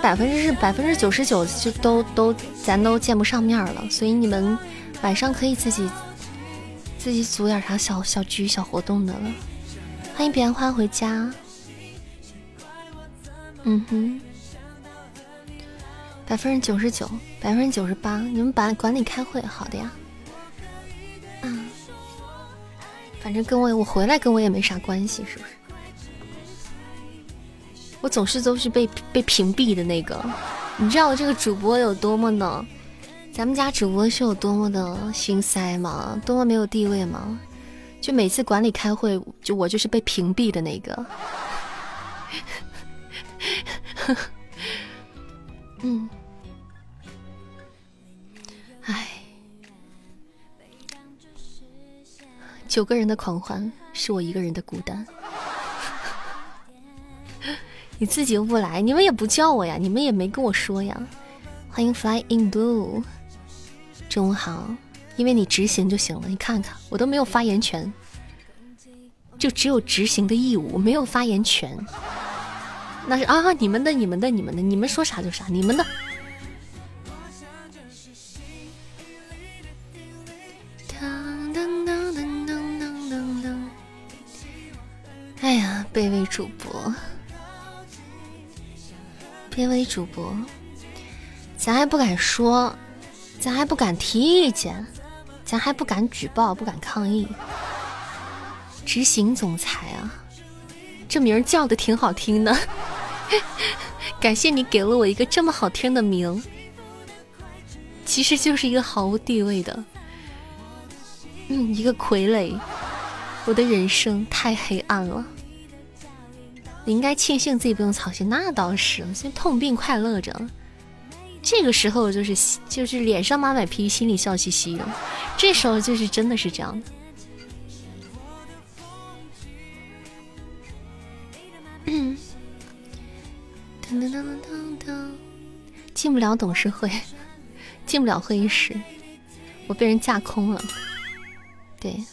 百分之是百分之九十九就都都咱都见不上面了，所以你们晚上可以自己自己组点啥小小局小活动的了。欢迎彼岸花回家。嗯哼，百分之九十九，百分之九十八，你们把管理开会，好的呀。嗯，反正跟我我回来跟我也没啥关系，是不是？我总是都是被被屏蔽的那个，你知道我这个主播有多么的，咱们家主播是有多么的心塞吗？多么没有地位吗？就每次管理开会，就我就是被屏蔽的那个。(laughs) 嗯，唉，九个人的狂欢是我一个人的孤单。你自己又不来，你们也不叫我呀，你们也没跟我说呀。欢迎 Fly in Blue，中午好。因为你执行就行了，你看看我都没有发言权，就只有执行的义务，没有发言权。那是啊，你们的，你们的，你们的，你们说啥就啥，你们的。哎呀，卑微主播。卑微主播，咱还不敢说，咱还不敢提意见，咱还不敢举报，不敢抗议。执行总裁啊，这名儿叫的挺好听的，(laughs) 感谢你给了我一个这么好听的名，其实就是一个毫无地位的，嗯，一个傀儡。我的人生太黑暗了。你应该庆幸自己不用操心，那倒是，先痛并快乐着。这个时候就是。就是。脸上马买皮，心里笑嘻嘻的。这时候就是。真的是。这样的。噔噔噔噔噔，进不了董事会，进不了会议室，我被人架空了。对。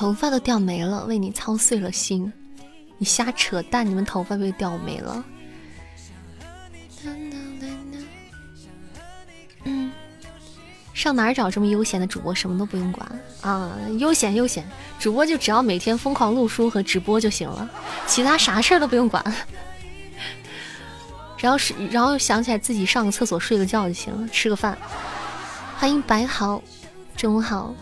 头发都掉没了，为你操碎了心。你瞎扯淡，你们头发被掉没了。嗯，上哪找这么悠闲的主播？什么都不用管啊，悠闲悠闲，主播就只要每天疯狂录书和直播就行了，其他啥事儿都不用管。(laughs) 然后是，然后想起来自己上个厕所睡个觉就行了，吃个饭。欢迎白豪，中午好。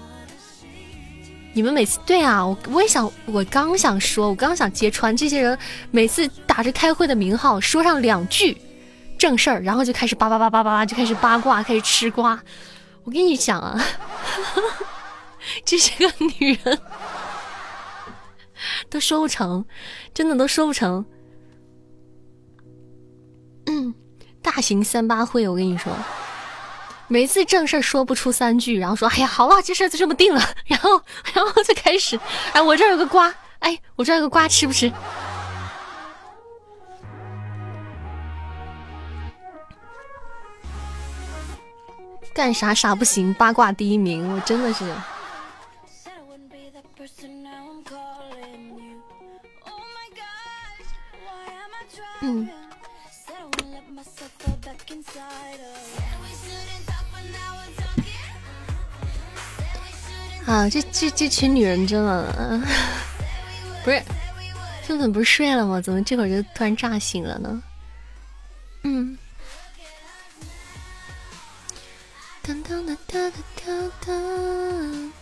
你们每次对啊，我我也想，我刚想说，我刚想揭穿这些人，每次打着开会的名号，说上两句正事儿，然后就开始叭叭叭叭叭叭，就开始八卦，(laughs) 开始吃瓜。我跟你讲啊，(laughs) 这些个女人，都说不成，真的都说不成。嗯，大型三八会，我跟你说。每次正事儿说不出三句，然后说：“哎呀，好了，这事儿就这么定了。(laughs) ”然后，(laughs) 然后就开始：“哎，我这儿有个瓜，哎，我这儿有个瓜，吃不吃？”干啥啥不行，八卦第一名，我真的是。嗯。啊，这这这群女人真的，不是，粉粉不是睡了吗？怎么这会儿就突然炸醒了呢？嗯。当当当当当当。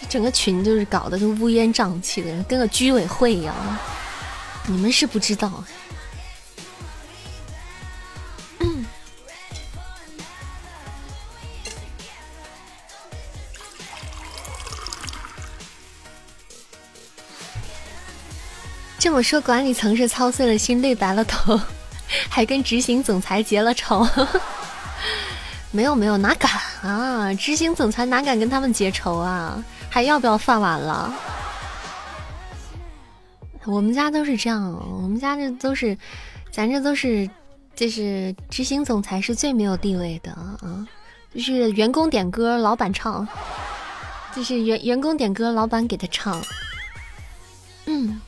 这整个群就是搞得跟乌烟瘴气的，跟个居委会一样。你们是不知道。这么说，管理层是操碎了心，累白了头，(laughs) 还跟执行总裁结了仇。(laughs) 没有没有，哪敢啊！执行总裁哪敢跟他们结仇啊？还要不要饭碗了？我们家都是这样，我们家这都是，咱这都是，就是执行总裁是最没有地位的啊！就是员工点歌，老板唱，就是员员工点歌，老板给他唱。嗯。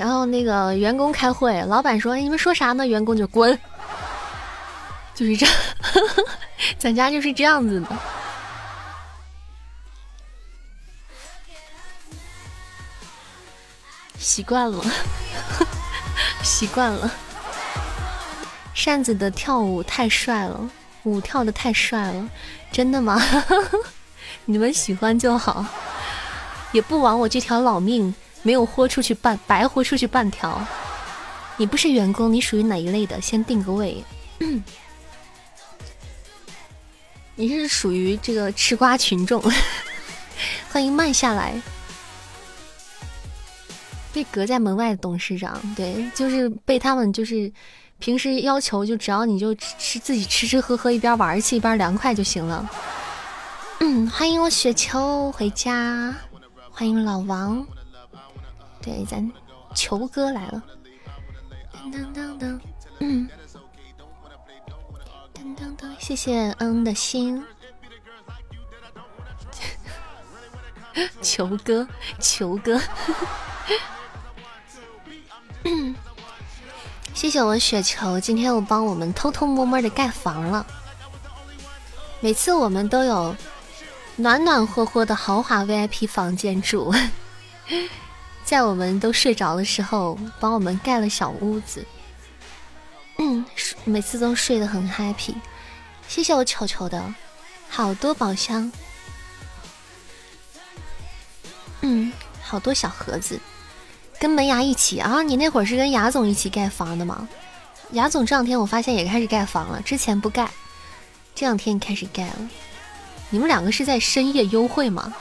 然后那个员工开会，老板说：“你们说啥呢？”员工就滚。(laughs) 就是这，(laughs) 咱家就是这样子的，习惯了，(laughs) 习惯了。扇子的跳舞太帅了，舞跳的太帅了，真的吗？你们喜欢就好，也不枉我这条老命没有豁出去半，白豁出去半条。你不是员工，你属于哪一类的？先定个位。(clears throat) 你是属于这个吃瓜群众，(laughs) 欢迎慢下来。被隔在门外的董事长，对，就是被他们就是平时要求，就只要你就吃自己吃吃喝喝，一边玩去一边凉快就行了。嗯，欢迎我雪球回家，欢迎老王，对，咱球哥来了。当当当，嗯。谢谢嗯的心，(laughs) 球哥，球哥，谢谢我雪球，今天又帮我们偷偷摸摸的盖房了。每次我们都有暖暖和和的豪华 VIP 房间住，(laughs) 在我们都睡着的时候，帮我们盖了小屋子。嗯，(clears throat) 每次都睡得很 happy。谢谢我球球的好多宝箱，嗯，好多小盒子，跟门牙一起啊！你那会儿是跟牙总一起盖房的吗？牙总这两天我发现也开始盖房了，之前不盖，这两天开始盖了。你们两个是在深夜幽会吗？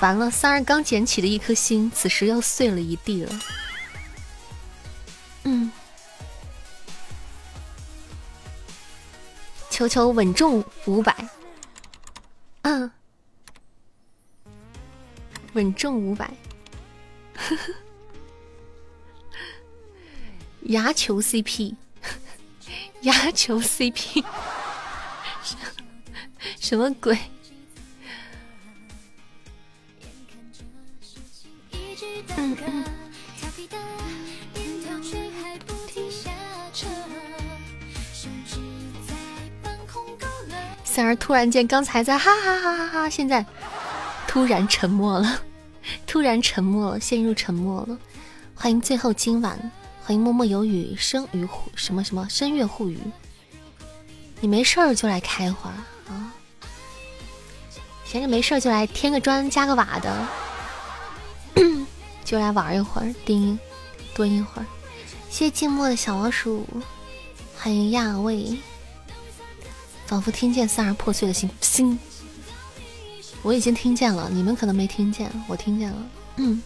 完了，三儿刚捡起的一颗心，此时要碎了一地了。嗯。求求稳重五百，嗯，稳重五百，(laughs) 牙球 CP，(laughs) 牙球 CP，(laughs) 什么鬼？三儿突然间，刚才在哈哈哈哈哈，现在突然沉默了，突然沉默了，陷入沉默了。欢迎最后今晚，欢迎默默有雨，生于护什么什么声月护雨。你没事儿就来开花啊，闲着没事儿就来添个砖加个瓦的，就来玩一会儿，盯蹲一会儿。谢谢静默的小老鼠，欢迎亚卫。仿佛听见三儿破碎的心心，我已经听见了，你们可能没听见，我听见了。嗯，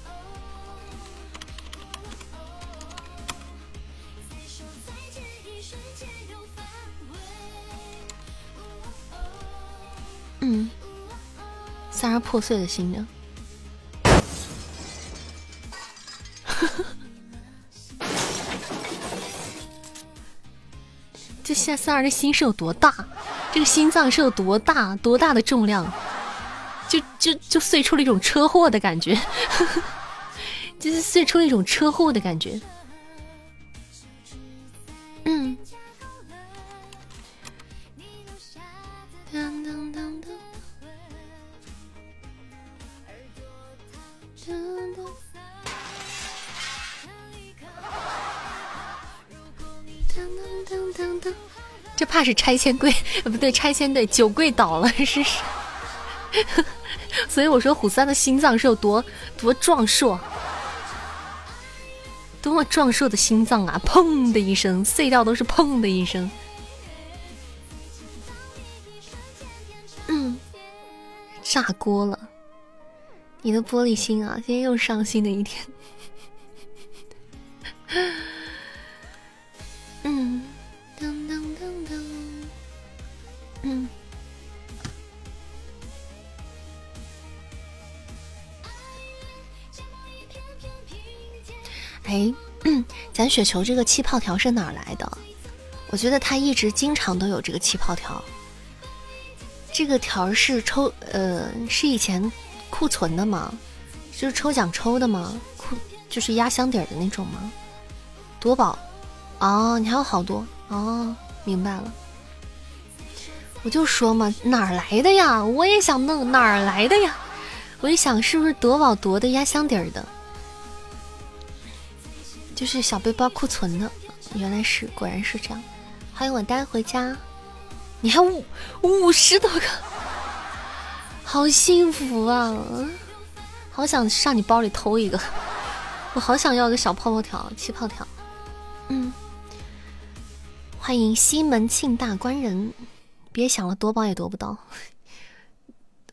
嗯，三儿破碎的心呢？(laughs) 这夏三儿的心是有多大？这个心脏是有多大？多大的重量？就就就碎出了一种车祸的感觉，(laughs) 就是碎出了一种车祸的感觉。嗯。这怕是拆迁柜，不对，拆迁队酒柜倒了，是是。(laughs) 所以我说虎三的心脏是有多多壮硕，多么壮硕的心脏啊！砰的一声，碎掉都是砰的一声。嗯，炸锅了！你的玻璃心啊，今天又伤心的一天。(laughs) 嗯。哎，(clears throat) 咱雪球这个气泡条是哪儿来的？我觉得他一直经常都有这个气泡条。这个条是抽呃是以前库存的吗？就是抽奖抽的吗？库就是压箱底儿的那种吗？夺宝哦，你还有好多哦，明白了。我就说嘛，哪儿来的呀？我也想弄，哪儿来的呀？我一想，是不是夺宝夺的压箱底儿的？就是小背包库存的，原来是，果然是这样。欢迎我带回家，你还五五十多个，好幸福啊！好想上你包里偷一个，我好想要个小泡泡条、气泡条。嗯，欢迎西门庆大官人，别想了，夺宝也夺不到。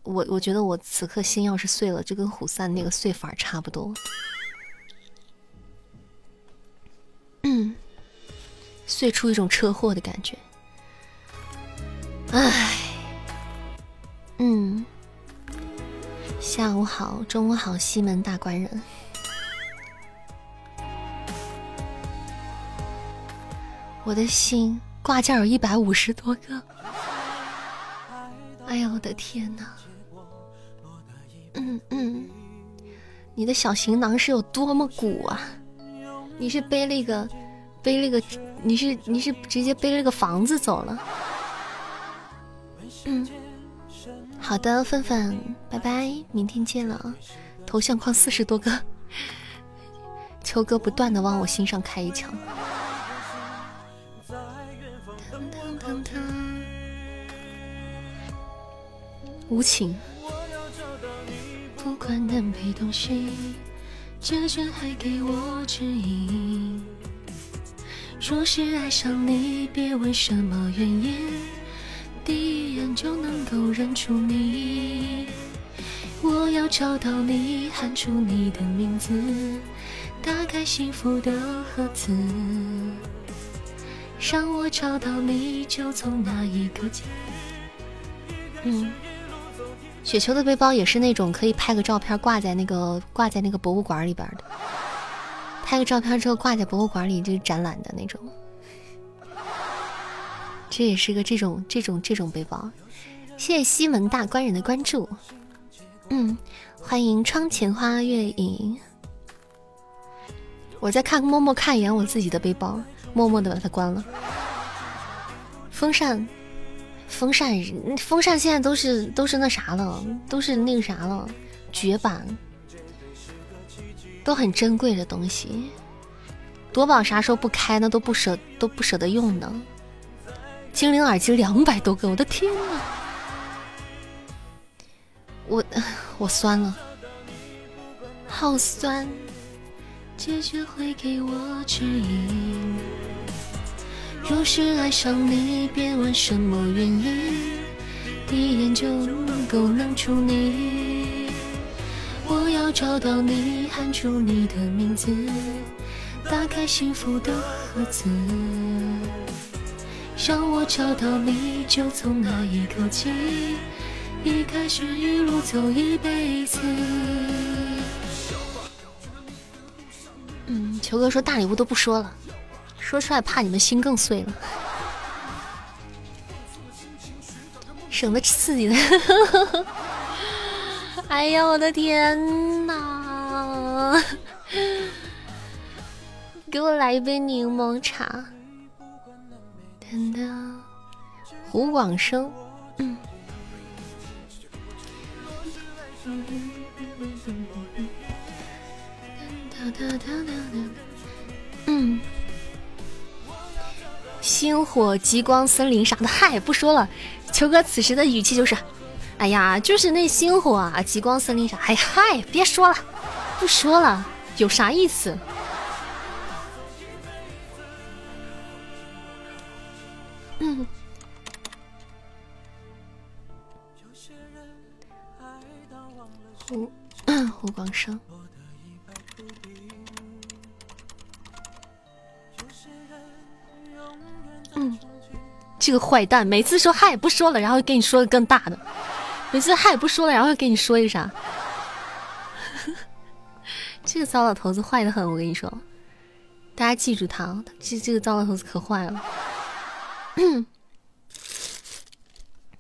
我我觉得我此刻心要是碎了，就跟虎三那个碎法差不多。嗯 (clears throat) 碎出一种车祸的感觉。唉，嗯，下午好，中午好，西门大官人。我的心挂件有一百五十多个。哎呀，我的天哪！嗯嗯，你的小行囊是有多么鼓啊？你是背了一个，背了一个，你是你是直接背了个房子走了。嗯，好的，范范，拜拜，明天见了啊！头像框四十多个，秋哥不断的往我心上开一枪。无情。不管南北东西。这圈还给我指引。若是爱上你，别问什么原因，第一眼就能够认出你。我要找到你，喊出你的名字，打开幸福的盒子。让我找到你，就从那一刻起。嗯。雪球的背包也是那种可以拍个照片挂在那个挂在那个博物馆里边的，拍个照片之后挂在博物馆里就展览的那种。这也是个这种这种这种背包。谢谢西门大官人的关注，嗯，欢迎窗前花月影。我再看默默看一眼我自己的背包，默默的把它关了。风扇。风扇，风扇现在都是都是那啥了，都是那个啥了，绝版，都很珍贵的东西。夺宝啥时候不开呢？都不舍都不舍得用呢。精灵耳机两百多个，我的天呐！我 (sighs) 我酸了，好酸。结局会给我指引。若是爱上你，别问什么原因，第一眼就能够认出你。我要找到你，喊出你的名字，打开幸福的盒子。让我找到你，就从那一刻起，一开始一路走一辈子。嗯，球哥说大礼物都不说了。说出来怕你们心更碎了，省得刺激的。哎呀，我的天哪！(laughs) 给我来一杯柠檬茶。等等，胡广生。嗯。嗯。星火极光森林啥的，嗨，不说了。球哥此时的语气就是，哎呀，就是那星火啊，极光森林啥，哎嗨，别说了，不说了，有啥意思？嗯。胡胡广生。(coughs) 嗯，这个坏蛋，每次说嗨不说了，然后给你说个更大的，每次嗨不说了，然后又给你说一个啥？(laughs) 这个糟老头子坏的很，我跟你说，大家记住他，这这个糟老头子可坏了。(clears throat)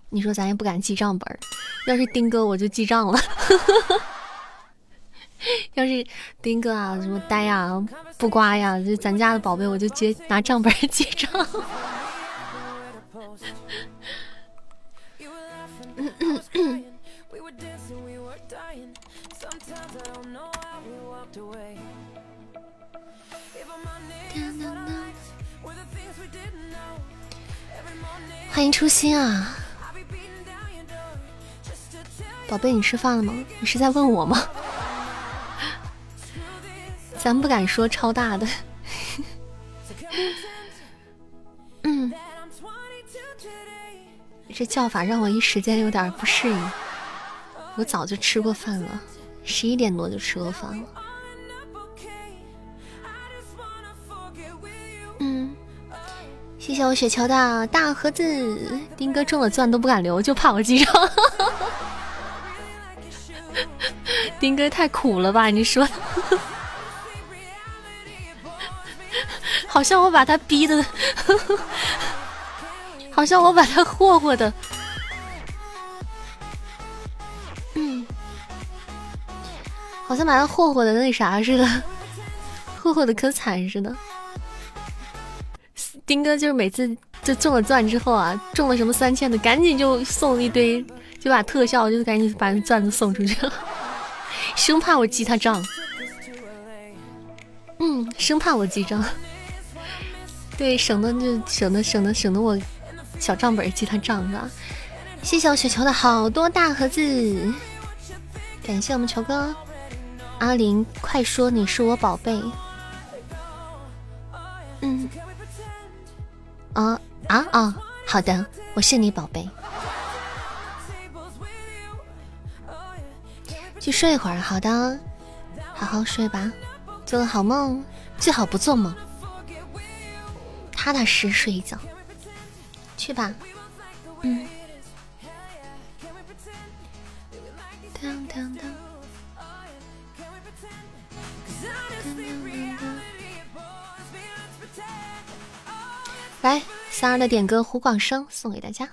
你说咱也不敢记账本要是丁哥我就记账了。(laughs) (laughs) 要是丁哥啊，什么呆呀、不瓜呀，就咱家的宝贝，我就接拿账本结账。(coughs) 欢迎初心啊，宝贝，你吃饭了吗？你是在问我吗？咱不敢说超大的。(laughs) 嗯，这叫法让我一时间有点不适应。我早就吃过饭了，十一点多就吃过饭了。嗯。谢谢我雪球的大盒子，丁哥中了钻都不敢留，就怕我记账。(laughs) 丁哥太苦了吧？你说，好像我把他逼的，(laughs) 好像我把他霍霍的，嗯，好像把他霍霍的那啥似的，霍霍的可惨似的。丁哥就是每次就中了钻之后啊，中了什么三千的，赶紧就送一堆，就把特效就赶紧把那钻子送出去了，生怕我记他账。嗯，生怕我记账，对，省得就省得省得省得我小账本记他账是吧？谢谢我雪球的好多大盒子，感谢我们球哥阿林，快说你是我宝贝。嗯。啊啊啊！好的，我是你宝贝。去睡一会儿，好的，好好睡吧，做个好梦，最好不做梦，踏踏实实睡一觉。去吧，嗯。来，三儿的点歌《胡广生》送给大家。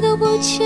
都不欠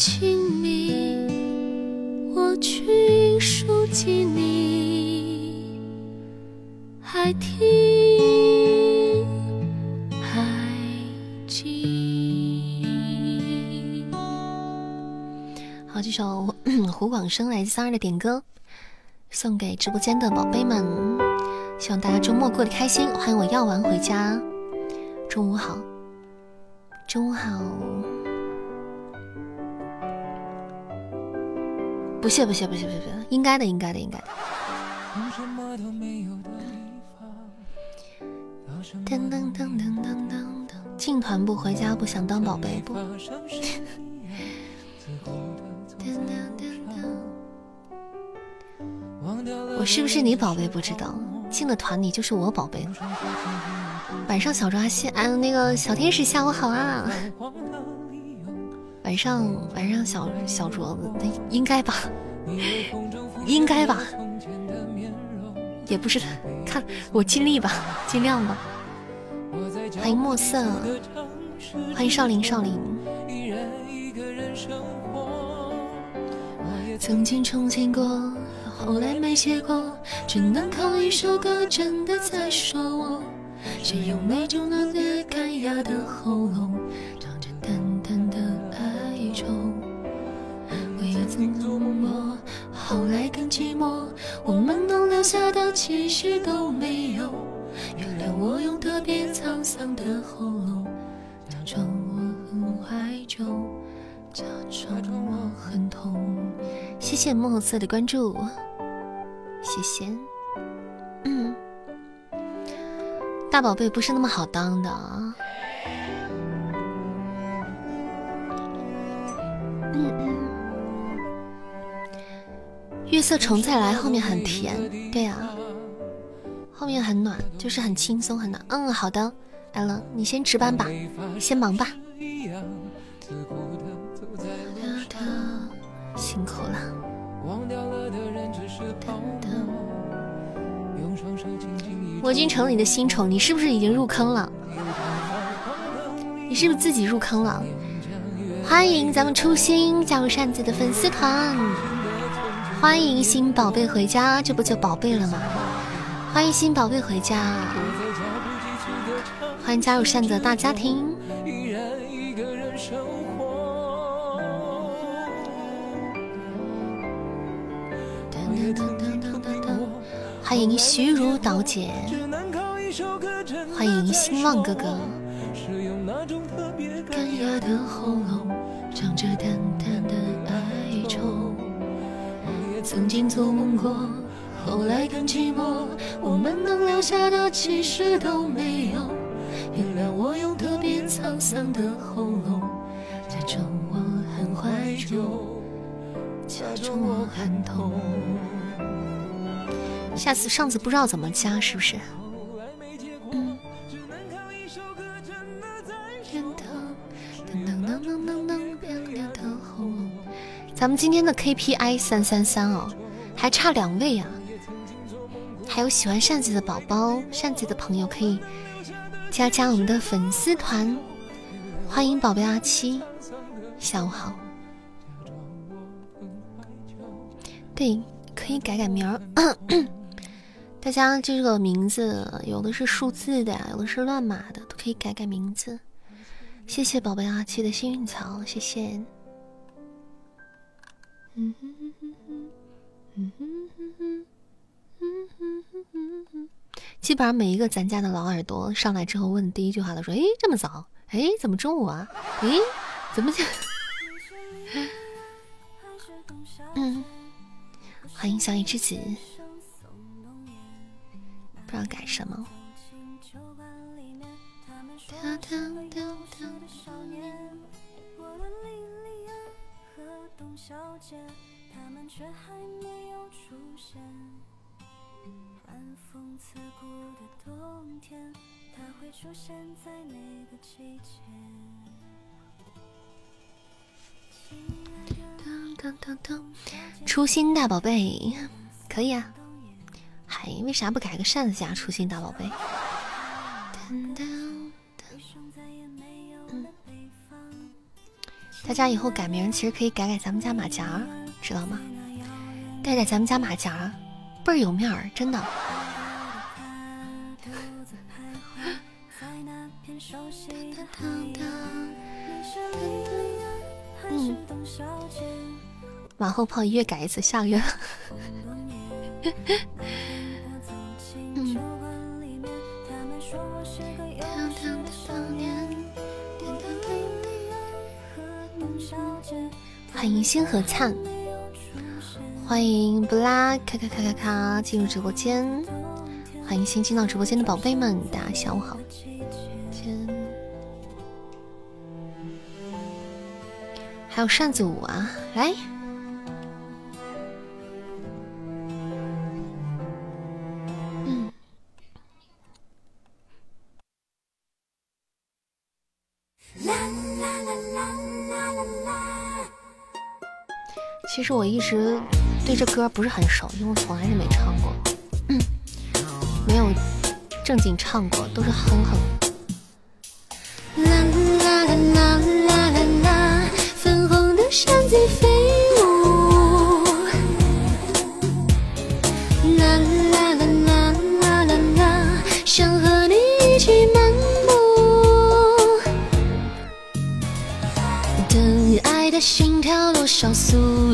亲密，我去书记你，还听还记。好，这首胡广生来自三二的点歌，送给直播间的宝贝们，希望大家周末过得开心，欢迎我耀丸回家，中午好，中午好。不谢不谢不谢不谢，应该的应该的应该的。噔噔噔噔噔噔噔，进团不回家不想当宝贝不。(laughs) 我是不是你宝贝？不知道进了团你就是我宝贝了。晚上小抓蟹，哎，那个小天使下午好啊。晚上晚上小小镯子，应该吧？(laughs) 应该吧？也不是，看我尽力吧，尽量吧。欢迎墨色，欢迎少林少林。曾经憧憬过。后来没结果，只能靠一首歌，真的在说我。谁用那种冷冽干哑的喉咙，曾梦过，后来更寂寞，我们能留下的其实都没有。原谅我用特别沧桑的喉咙，假装我很怀旧，假装我很痛。谢谢墨色的关注。谢谢，嗯，大宝贝不是那么好当的啊。嗯嗯，月色重再来后面很甜，对呀，后面很暖，就是很轻松很暖。嗯，好的，艾伦，你先值班吧，先忙吧，辛苦了。我已经成了你的新宠，你是不是已经入坑了？你是不是自己入坑了？欢迎咱们初心加入扇子的粉丝团，欢迎新宝贝回家，这不就宝贝了吗？欢迎新宝贝回家，欢迎加入扇子大家庭。欢迎徐如导姐，欢迎兴旺哥哥。干哑的喉咙，唱着淡曾经做梦过，后来更寂寞。我们能留下的其实都没有。原谅我用特别沧桑的喉咙，假装我很怀旧，假装我很痛。下次上次不知道怎么加，是不是？咱们今天的 KPI 三三三哦，还差两位啊！还有喜欢扇子的宝宝、扇子的朋友可以加加我们的粉丝团。欢迎宝贝阿七，下午好。对，可以改改名儿。(coughs) 大家这个名字有的是数字的，有的是乱码的，都可以改改名字。谢谢宝贝阿七的幸运草，谢谢。基本上每一个咱家的老耳朵上来之后问第一句话都说：“哎，这么早？哎，怎么中午啊？哎，怎么就……嗯，欢迎小野之子，不知道改什么。”初心大宝贝，可以啊。还为啥不改个扇子侠初心大宝贝？大家以后改名其实可以改改咱们家马甲，知道吗？改改咱们家马甲，倍儿有面儿，真的。嗯，马后炮一月改一次，下个月。欢迎星河灿，欢迎布拉咔咔咔咔咔进入直播间，欢迎新进到直播间的宝贝们，大家下午好。还有扇子舞啊，来。实我一直对这歌不是很熟，因为我从来是没唱过，没有正经唱过，都是哼哼。啦啦啦啦啦啦啦，粉红的扇子飞舞。啦啦啦啦啦啦啦，想和你一起漫步。等爱的心跳多少速？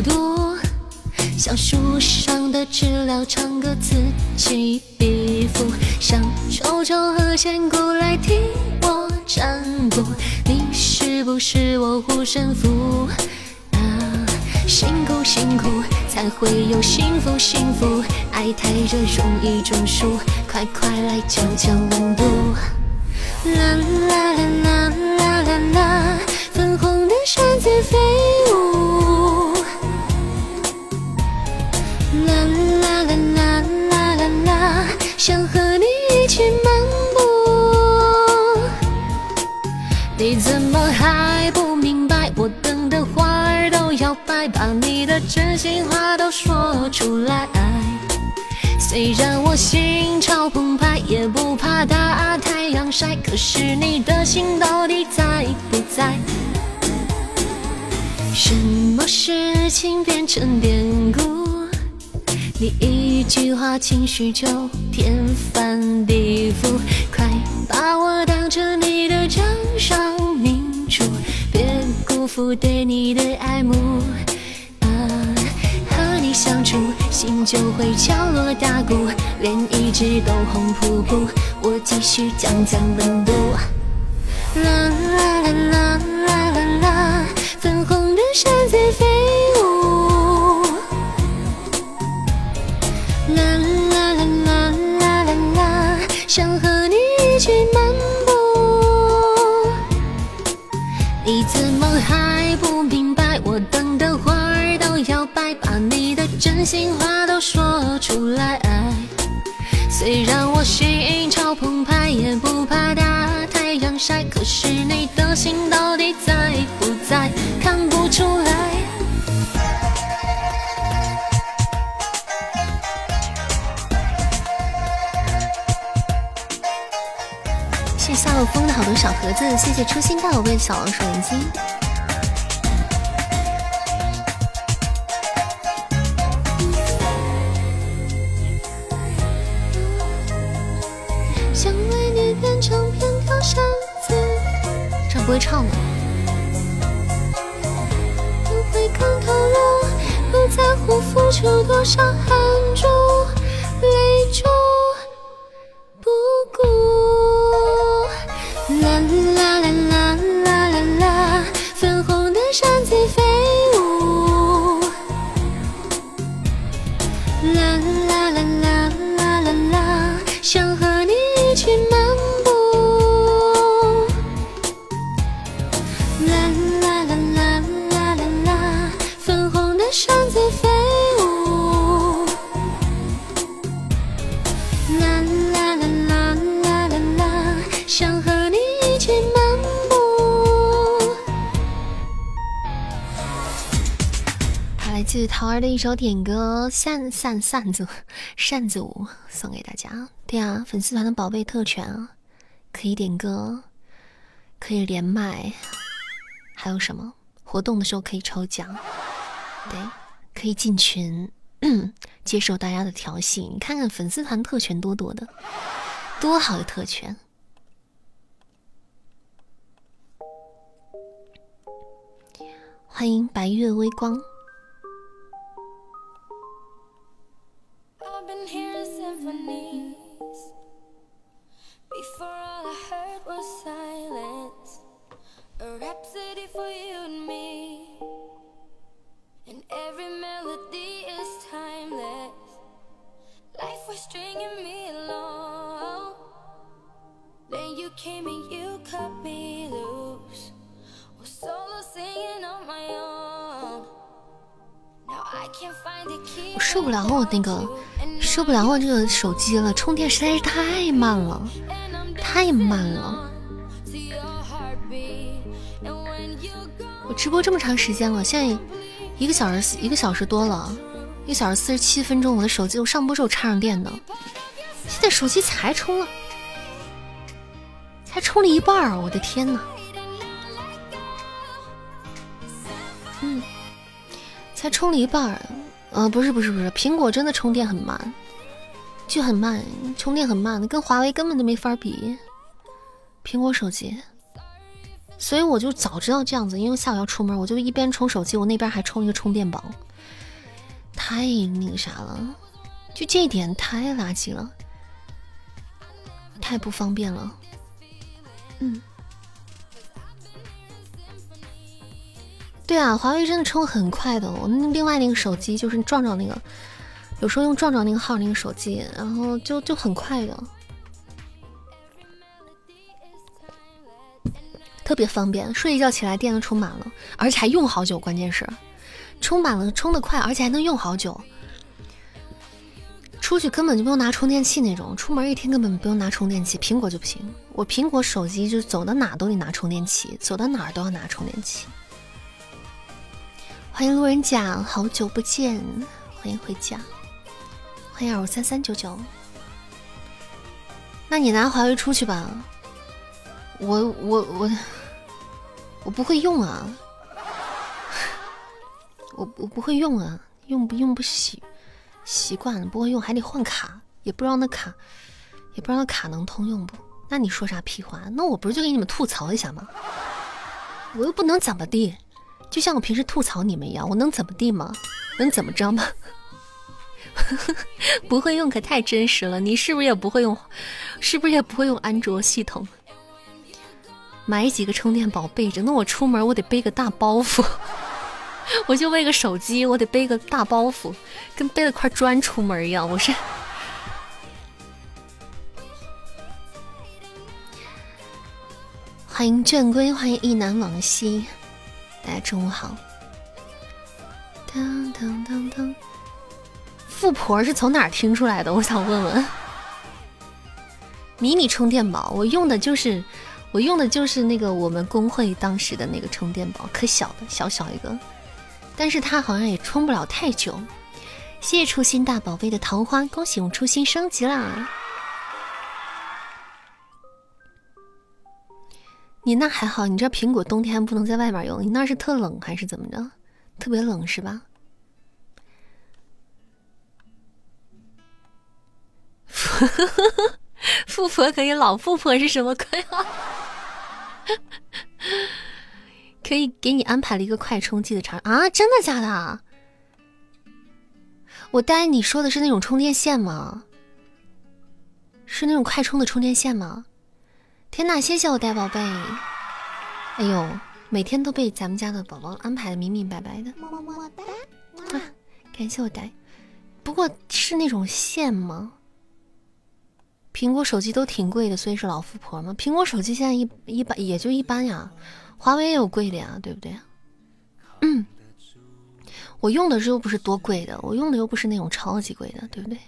树上的知了唱歌此起彼伏，像周周和弦鼓来替我占卜。你是不是我护身符？啊，辛苦辛苦才会有幸福幸福，爱太热容易中暑，快快来降降温度。啦啦啦啦啦啦啦，粉红的扇子飞舞。把你的真心话都说出来。虽然我心潮澎湃，也不怕大太阳晒，可是你的心到底在不在？什么事情变成典故？你一句话，情绪就天翻地覆。快把我当成你的掌上明珠，别辜负对你的爱慕。相处，心就会敲锣打鼓，脸一直都红扑扑。我继续降降温度。啦啦啦啦啦啦啦，粉红的扇子飞舞。啦啦啦啦啦啦啦，想真心话都说出来。虽然我心潮澎湃，也不怕大太阳晒，可是你的心到底在不在？看不出来。谢谢夏洛风的好多小盒子，谢谢初心大宝贝的小老鼠眼睛。成片条扇子，这不会唱的。不会看透了，不在乎付出多少汗珠泪珠桃儿的一首点歌《扇扇扇子扇子舞》送给大家。对啊，粉丝团的宝贝特权啊，可以点歌，可以连麦，还有什么活动的时候可以抽奖，对，可以进群，(clears throat) 接受大家的调戏。你看看粉丝团特权多多的，多好的特权！欢迎白月微光。I've been hearing symphonies. Before all I heard was silence. A rhapsody for you and me. And every melody is timeless. Life was stringing me along. Then you came and you cut me loose. Was solo singing on my own. Now I can't find the key. 我受不了我那个， 受不了我这个手机了，充电实在是太慢了，太慢了。我直播这么长时间了，现在一个小时一个小时多了，一个小时四十七分钟，我的手机我上播时候插上电的，现在手机才充了，才充了一半儿，我的天呐！嗯，才充了一半儿。呃，不是不是不是，苹果真的充电很慢，就很慢，充电很慢的，跟华为根本就没法比。苹果手机，所以我就早知道这样子，因为下午要出门，我就一边充手机，我那边还充一个充电宝，太那个啥了，就这一点太垃圾了，太不方便了。嗯，对啊，华为真的充很快的。我那另外那个手机就是壮壮那个，有时候用壮壮那个号那个手机，然后就就很快的，特别方便。睡一觉起来电都充满了，而且还用好久。关键是充满了，充的快，而且还能用好久。出去根本就不用拿充电器那种，出门一天根本不用拿充电器。苹果就不行，我苹果手机就走到哪都得拿充电器，走到哪都要拿充电器。欢迎路人甲，好久不见，欢迎回家，欢迎二五三三九九。那你拿华为出去吧，我我我我不会用啊，(laughs) 我我不会用啊，用不用不习习惯了，不会用还得换卡，也不知道那卡也不知道那卡能通用不？那你说啥屁话？那我不是就给你们吐槽一下吗？我又不能怎么地。就像我平时吐槽你们一样，我能怎么地吗？能怎么着吗？(laughs) 不会用可太真实了。你是不是也不会用？是不是也不会用安卓系统？买几个充电宝备着。那我出门我得背个大包袱，(laughs) 我就为个手机，我得背个大包袱，跟背了块砖出门一样。我是。欢迎卷归，欢迎一南往西。大家中午好。当当当当，富婆是从哪儿听出来的？我想问问。迷你充电宝，我用的就是我用的就是那个我们工会当时的那个充电宝，可小的小小一个，但是它好像也充不了太久。谢谢初心大宝贝的桃花，恭喜我初心升级啦！你那还好，你这苹果冬天不能在外面用，你那是特冷还是怎么着？特别冷是吧？(laughs) 富婆可以，老富婆是什么鬼啊？(laughs) 可以给你安排了一个快充，记得查啊！真的假的？我呆，你说的是那种充电线吗？是那种快充的充电线吗？天哪，谢谢我呆宝贝！哎呦，每天都被咱们家的宝宝安排的明明白白的，么么么哒！感谢我呆。不过是那种线吗？苹果手机都挺贵的，所以是老富婆吗？苹果手机现在一一般也就一般呀，华为也有贵的呀，对不对？嗯。我用的又不是多贵的，我用的又不是那种超级贵的，对不对？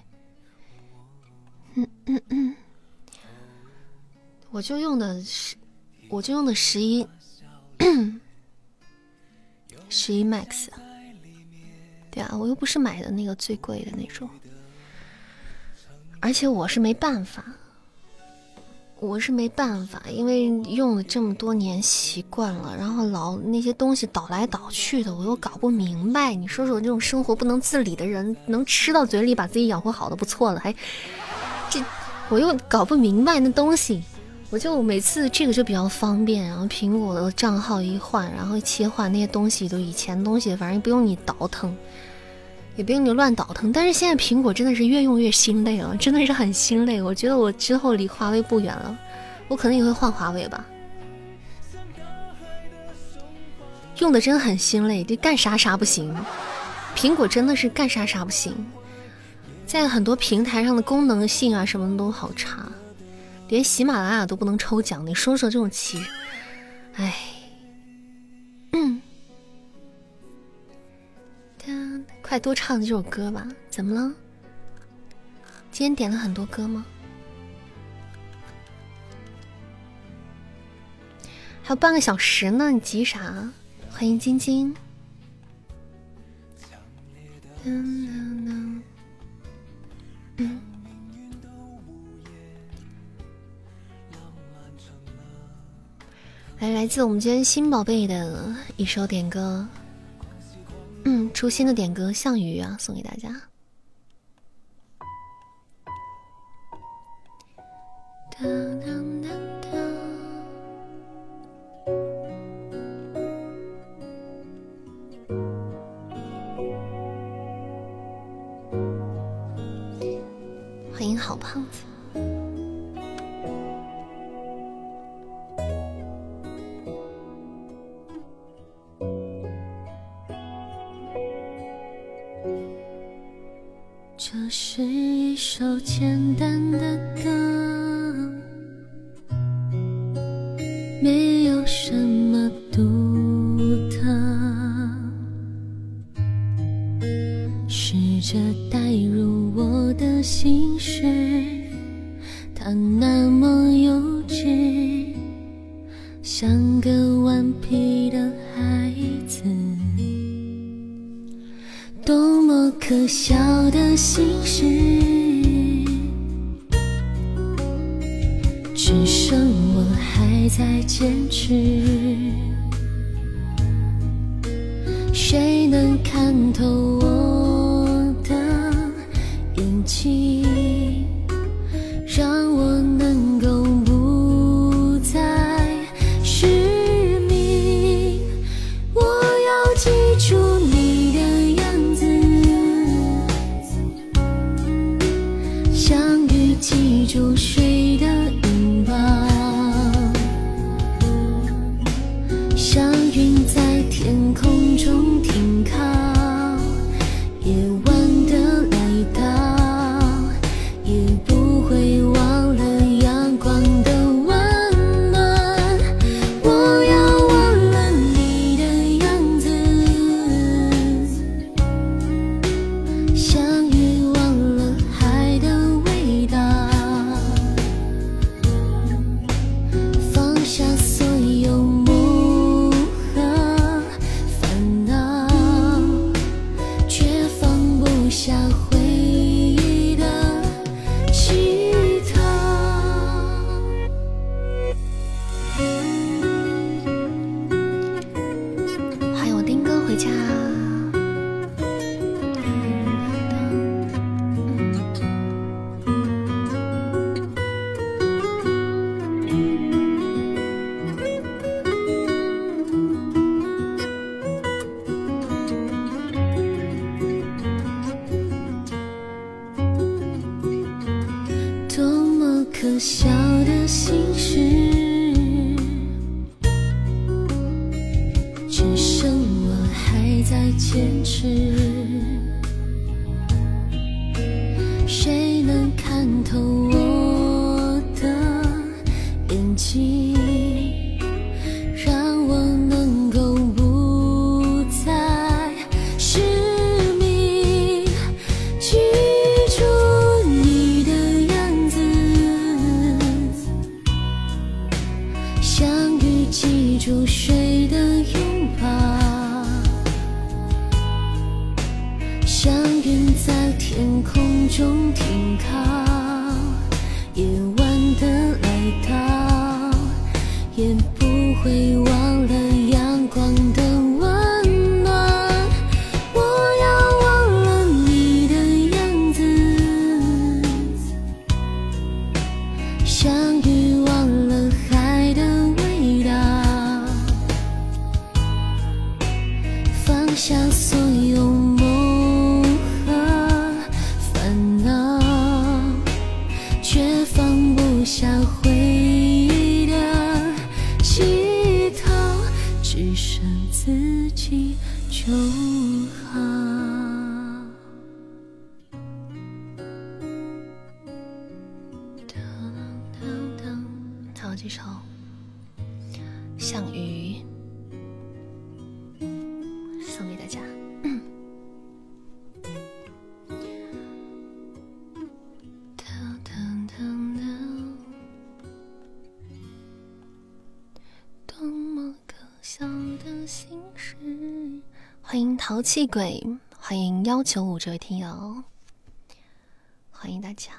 嗯嗯嗯，我就用的十，我就用的十一，十一 Max。对啊，我又不是买的那个最贵的那种，而且我是没办法。我是没办法，因为用了这么多年习惯了，然后老那些东西倒来倒去的，我又搞不明白。你说说，这种生活不能自理的人，能吃到嘴里把自己养活好的不错了，还这我又搞不明白那东西。我就每次这个就比较方便，然后苹果的账号一换，然后切换那些东西都以前东西，反正不用你倒腾，也不用你乱倒腾。但是现在苹果真的是越用越心累了，真的是很心累。我觉得我之后离华为不远了，我可能也会换华为吧。用的真很心累，这干啥啥不行。苹果真的是干啥啥不行，在很多平台上的功能性啊什么都好差。连喜马拉雅都不能抽奖，你说说这种奇，哎，嗯，快多唱这首歌吧。怎么了？今天点了很多歌吗？还有半个小时呢，你急啥？欢迎晶晶。来，来自我们今天新宝贝的一首点歌，嗯，初心的点歌《项羽》啊，送给大家。欢迎好胖子。这是一首简单的歌，没有什么独特，试着带入我的心事，它那么幼稚，像个顽皮的孩子。多么可笑的心事，只剩我还在坚持。谁能看透我的眼睛，可笑的心事，只剩我还在坚持。气鬼，欢迎幺九五这位听友，欢迎大家。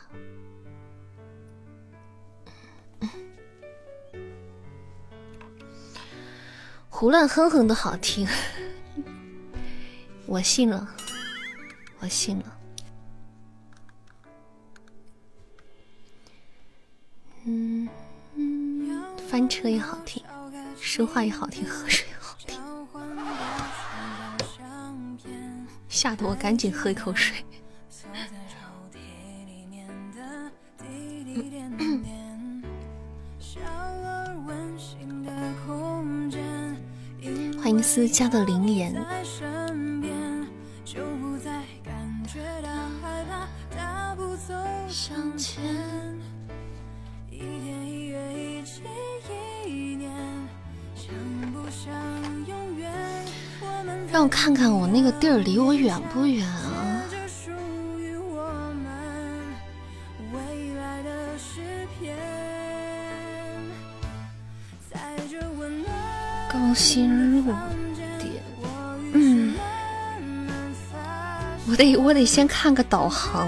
胡乱哼哼的好听。(laughs) 我信了，我信了。嗯，翻车也好听，说话也好听，喝水吓得我赶紧喝一口水。欢迎思家的灵言。向前，让我看看我那个地儿离我远不远啊？高新路点，嗯，我得我得先看个导航。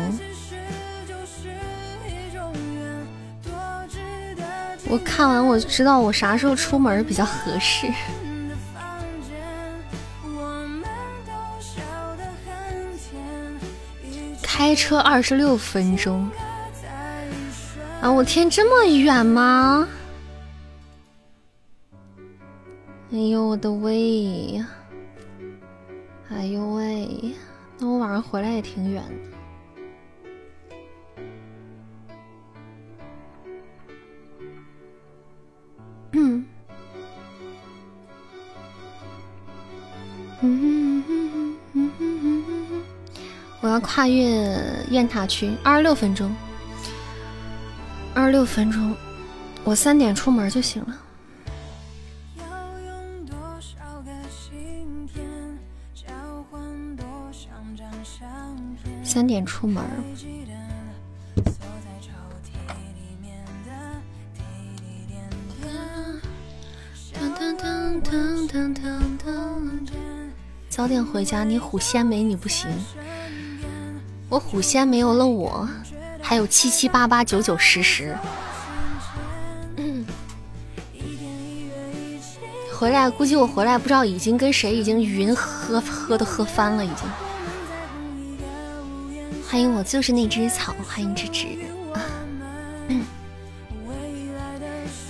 我看完我就知道我啥时候出门比较合适。开车二十六分钟啊！我天，这么远吗？哎呦我的喂！哎呦喂！那我晚上回来也挺远的。嗯，我要跨越雁塔区，二十六分钟，二十六分钟，我三点出门就行了。三点出门。早点回家，你虎仙没你不行。我虎仙没有了我，还有七七八八九九十十。回来估计我回来不知道已经跟谁已经云喝喝都喝翻了已经。欢迎我就是那只草，欢迎芝芝。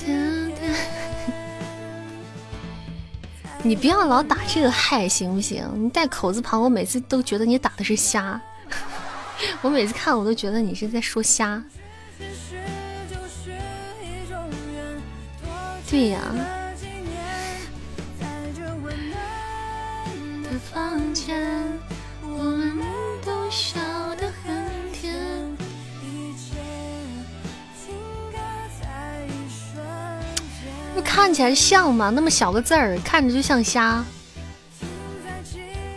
(laughs) 你不要老打这个嗨，行不行？你带口字旁，我每次都觉得你打的是瞎。我每次看我都觉得你是在说瞎。对呀。那看起来像吗？那么小个字儿，看着就像虾。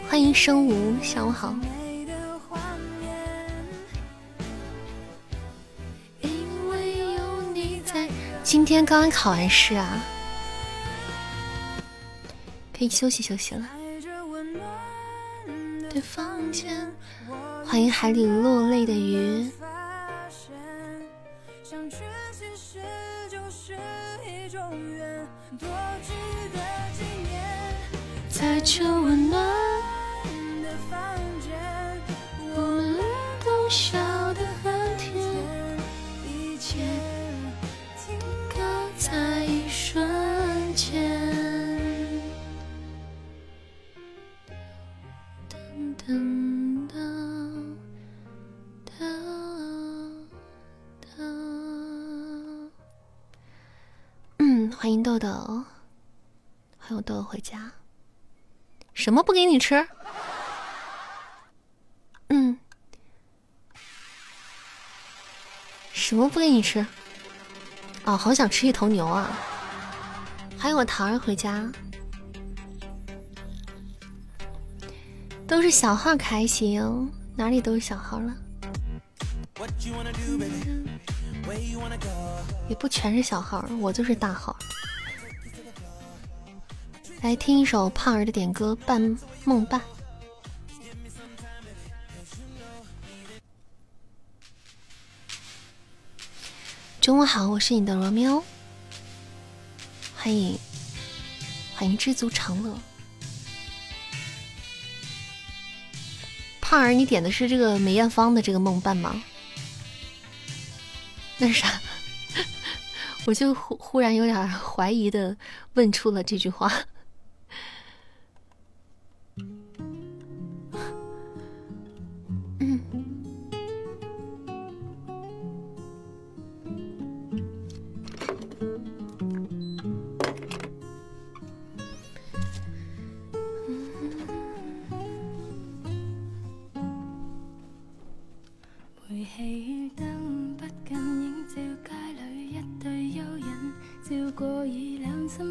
欢迎生无，下午好。今天刚刚考完试啊，可以休息休息了。欢迎海里落泪的鱼。在这温暖迎豆豆，欢迎豆豆回家。什么不给你吃？嗯，什么不给你吃？哦，好想吃一头牛啊！欢迎我桃儿回家，都是小号开心，哪里都是小号了，也不全是小号，我就是大号。来听一首胖儿的点歌《半梦半》。中午好，我是你的罗密欧，欢迎欢迎知足常乐。胖儿，你点的是这个梅艳芳的这个梦伴吗？那是啥？(laughs) 我就忽忽然有点怀疑的问出了这句话。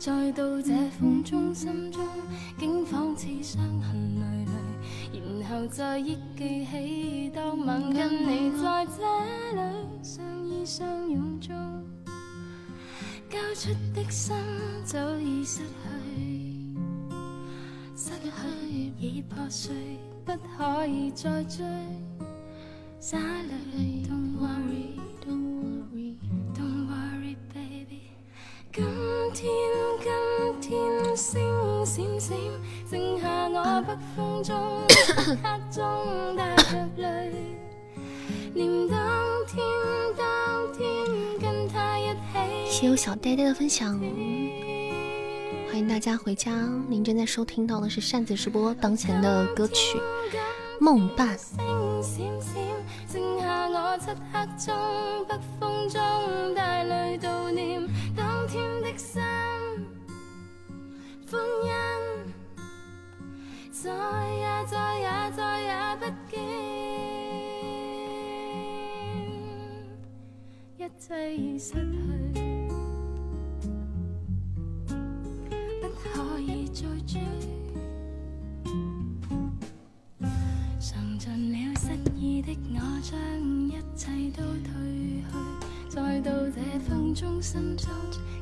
再到这风中心中竟仿似伤痕累累然后再忆记起当晚跟你在这里。相依相拥中交出的心早已失去失去已破碎不可以再追。洒泪 don't worry 今天今天星闪闪，剩下我北风中黑中带着泪，念当天当天跟他一起。谢谢小呆呆的分享。欢迎大家回家！您正在收听到的是扇子直播当前的歌曲《梦伴》。剩下我漆黑中北风中带泪悼念当天的心欢欣再也再也再也不见一切已失去不可以再追将一切都褪去，再到这风中心中，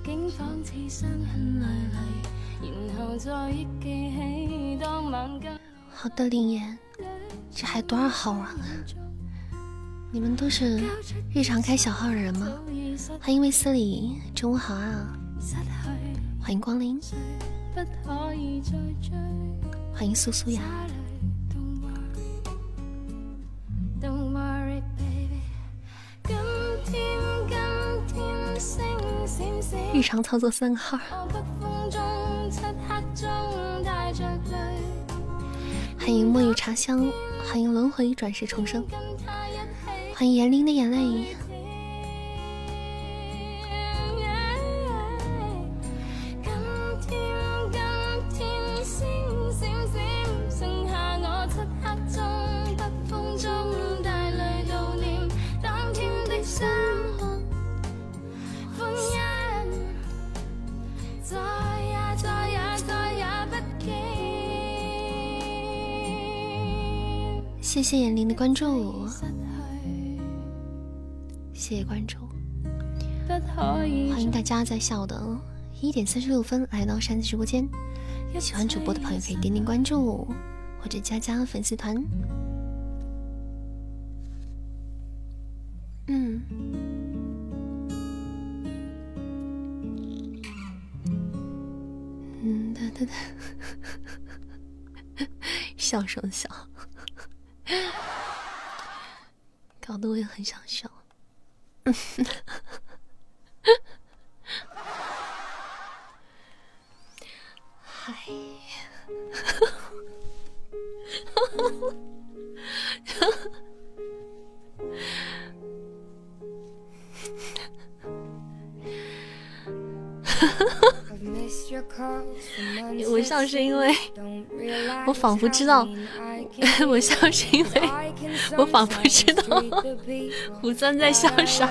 竟仿似伤痕累累，然后再忆记起当晚跟。好的，林言，这还多少号啊？你们都是日常开小号的人吗？欢迎卫斯理，中午好啊！欢迎光临，欢迎苏苏呀。日常操作三个号。欢迎墨雨茶香，欢迎轮回转世重生，欢迎严玲的眼泪。谢谢眼灵的关注，谢谢关注，欢迎大家在下午的一点三十六分来到扇子直播间。喜欢主播的朋友可以点点关注，或者加加粉丝团。嗯，嗯哒哒哒，(laughs) 笑什么笑？搞得我也很想笑。嗨，(laughs) (laughs) 我笑是因为我仿佛知道 (laughs) (laughs) 我笑是因为我仿佛知道胡三在笑啥。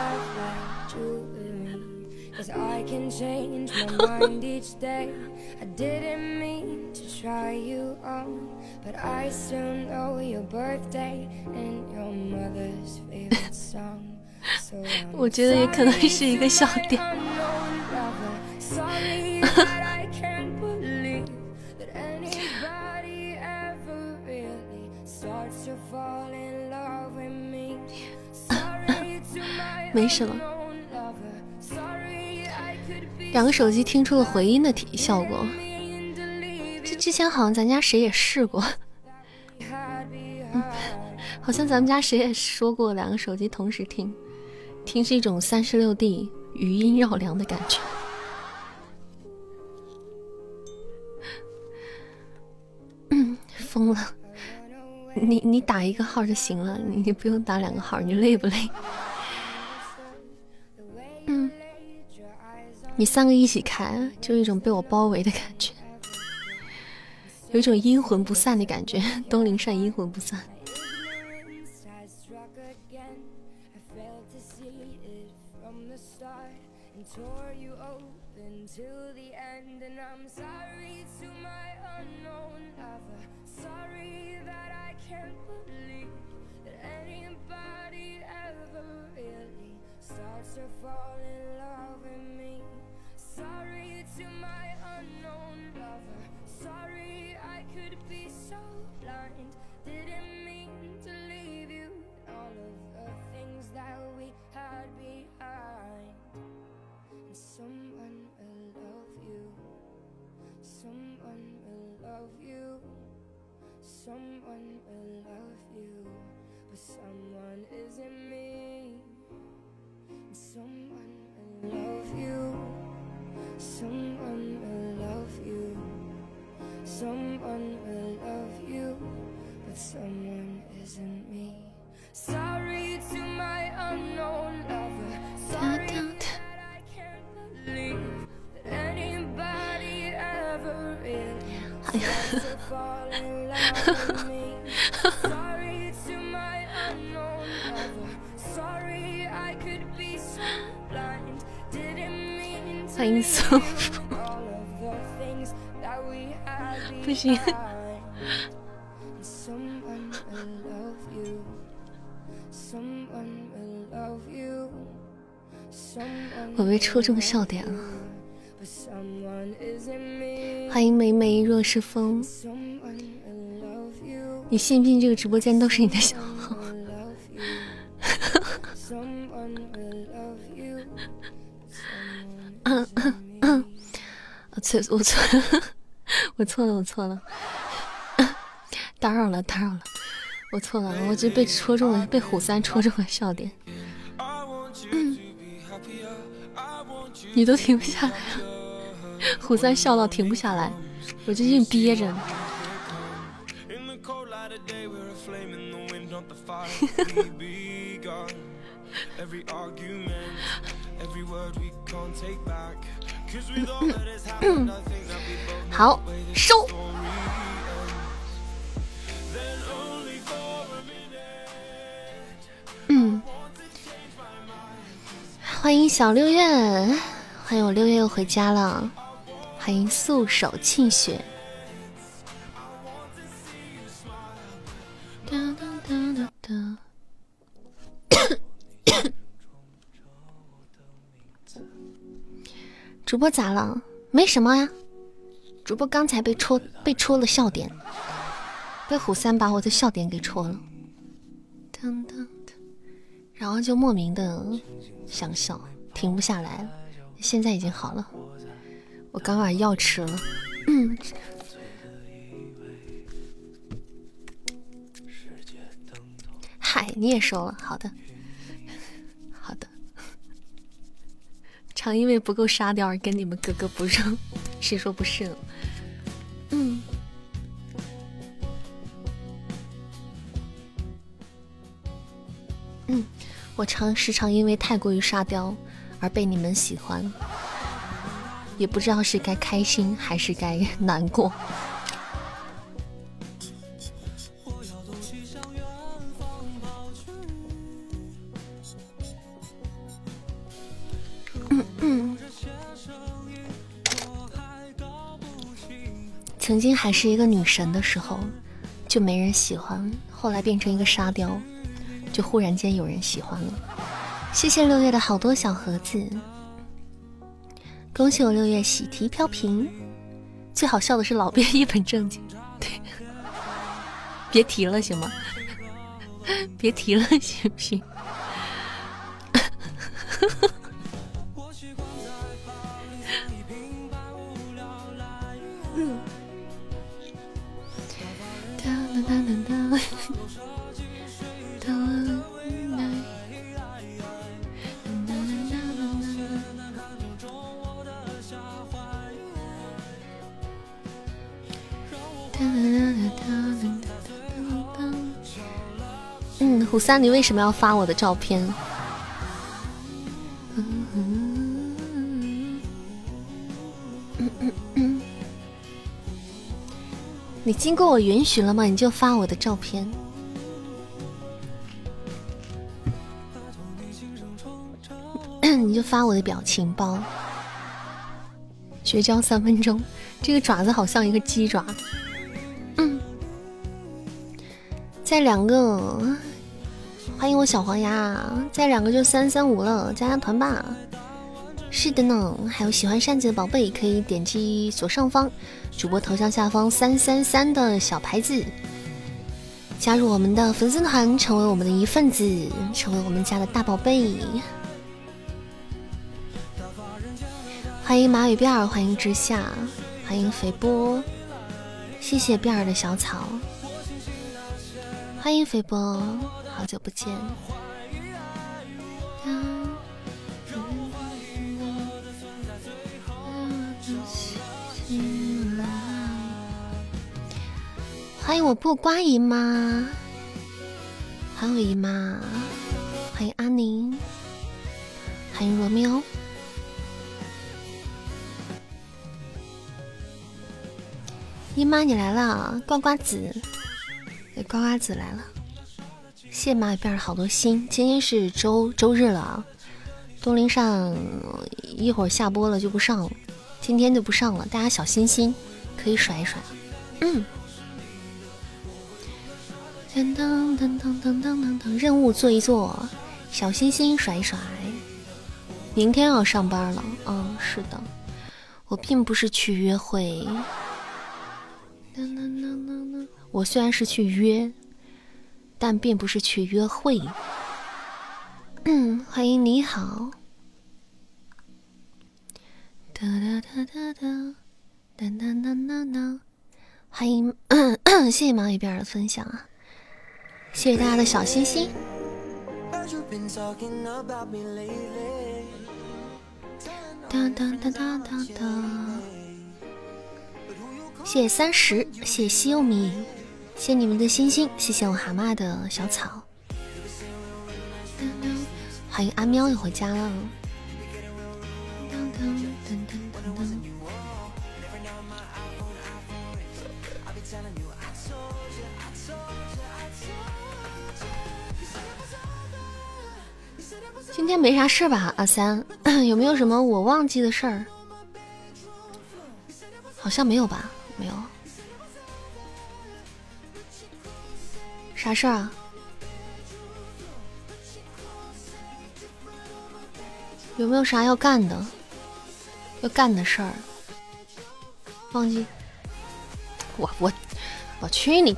我觉得也可能是一个笑点。(laughs) 没事了，两个手机听出了回音的体效果。这之前好像咱家谁也试过，嗯 (laughs) 好像咱们家谁也说过两个手机同时听，听是一种三十六 D 语音绕梁的感觉。疯了！你你打一个号就行了，你不用打两个号，你累不累？嗯，你三个一起开，就一种被我包围的感觉，有一种阴魂不散的感觉。东林善阴魂不散。someone will love you, but someone isn't me. Someone will love you, someone will love you, someone will love you, but someone isn't me. Sorry. 欢迎苏福，(laughs) 不行，(laughs) 我被戳中笑点了。欢迎梅梅若是风，你信不信这个直播间都是你的小号？我错，我错，我错了，我错了，打扰了，打扰了，我错了，我就被戳中了，被虎三戳中了笑点。(coughs) 你都停不下来了，虎三笑到停不下来，我就硬憋着。(laughs) 好，收。嗯，欢迎小六月，欢迎我六月又回家了，欢迎素手沁雪。(coughs) 主播咋了？没什么呀。主播刚才被戳，被戳了笑点，被虎三把我的笑点给戳了，然后就莫名的想笑，停不下来。现在已经好了，我刚把药吃了。嗯。(coughs) 嗨，你也收了，好的。好的常因为不够沙雕而跟你们格格不入，谁说不是了？嗯，嗯，我常时常因为太过于沙雕而被你们喜欢，也不知道是该开心还是该难过。曾经还是一个女神的时候，就没人喜欢；后来变成一个沙雕，就忽然间有人喜欢了。谢谢六月的好多小盒子，恭喜我六月喜提飘屏。最好笑的是老编一本正经，对，别提了行吗？(laughs) 别提了行不行？(laughs) 虎三，你为什么要发我的照片？你经过我允许了吗？你就发我的照片。(coughs) 你就发我的表情包。绝交三分钟，这个爪子好像一个鸡爪。嗯，再两个，欢迎我小黄鸭，再两个就三三五了，加加团吧。是的呢，还有喜欢扇子的宝贝可以点击左上方主播头像下方三三三的小牌子，加入我们的粉丝团，成为我们的一份子，成为我们家的大宝贝。欢迎马尾辫儿，欢迎之夏，欢迎肥波，谢谢辫儿的小草，欢迎肥波，好久不见。欢迎我不瓜姨妈，欢迎我姨妈，欢迎阿宁，欢迎罗密欧，姨妈你来了，瓜瓜子，瓜瓜子来了，谢马尾辫好多心，今天是周周日了啊，东林上一会儿下播了就不上了，今天就不上了，大家小心心可以甩一甩，嗯。噔噔噔噔噔噔噔，任务做一做，小心心甩一甩。明天要上班了，嗯，是的，我并不是去约会。噔噔噔噔噔，我虽然是去约，但并不是去约会。嗯，欢迎你好。哒哒哒哒哒噔噔噔噔噔，欢迎，(coughs) 谢谢毛一边的分享啊，谢谢大家的小心心。哒哒哒哒哒哒，谢谢三十，谢谢西柚米，谢你们的星星，谢谢我蛤蟆的小草。欢迎阿喵也回家了。今天没啥事吧，阿三？(clears throat) 有没有什么我忘记的事儿？好像没有吧，没有。啥事儿啊？有没有啥要干的？要干的事儿？忘记？我我我去你！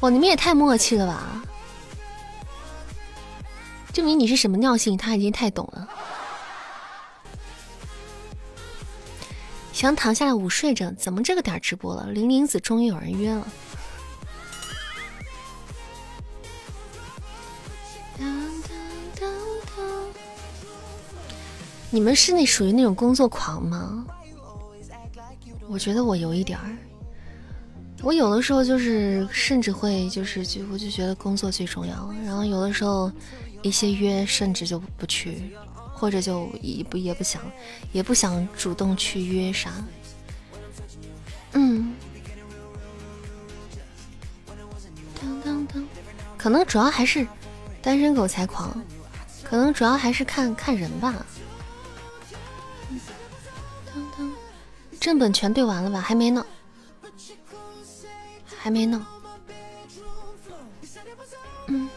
哇，你们也太默契了吧！证明你是什么尿性，他已经太懂了。想躺下来午睡着，怎么这个点直播了？玲玲子终于有人约了。你们是那属于那种工作狂吗？我觉得我有一点儿。我有的时候就是甚至会就是就我就觉得工作最重要，然后有的时候一些约甚至就不去，或者就也不也不想也不想主动去约啥。嗯，可能主要还是单身狗才狂，可能主要还是看看人吧。正本全对完了吧？还没呢，还没呢。嗯。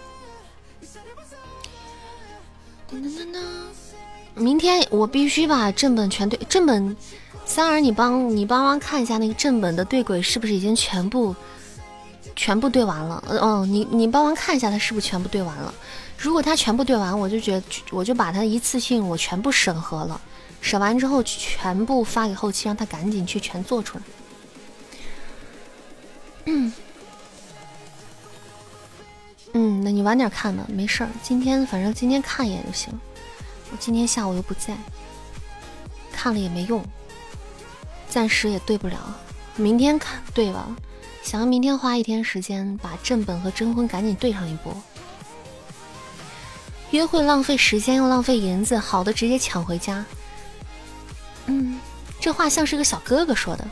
明天我必须把正本全对。正本，三儿，你帮你帮忙看一下那个正本的对轨是不是已经全部全部对完了？嗯，你你帮忙看一下他是不是全部对完了。如果他全部对完，我就觉得我就把他一次性我全部审核了。审完之后全部发给后期，让他赶紧去全做出来。嗯，嗯，那你晚点看吧，没事儿。今天反正今天看一眼就行。今天下午又不在，看了也没用，暂时也对不了。明天看对吧？想要明天花一天时间把正本和征婚赶紧对上一波。约会浪费时间又浪费银子，好的直接抢回家。嗯，这话像是个小哥哥说的。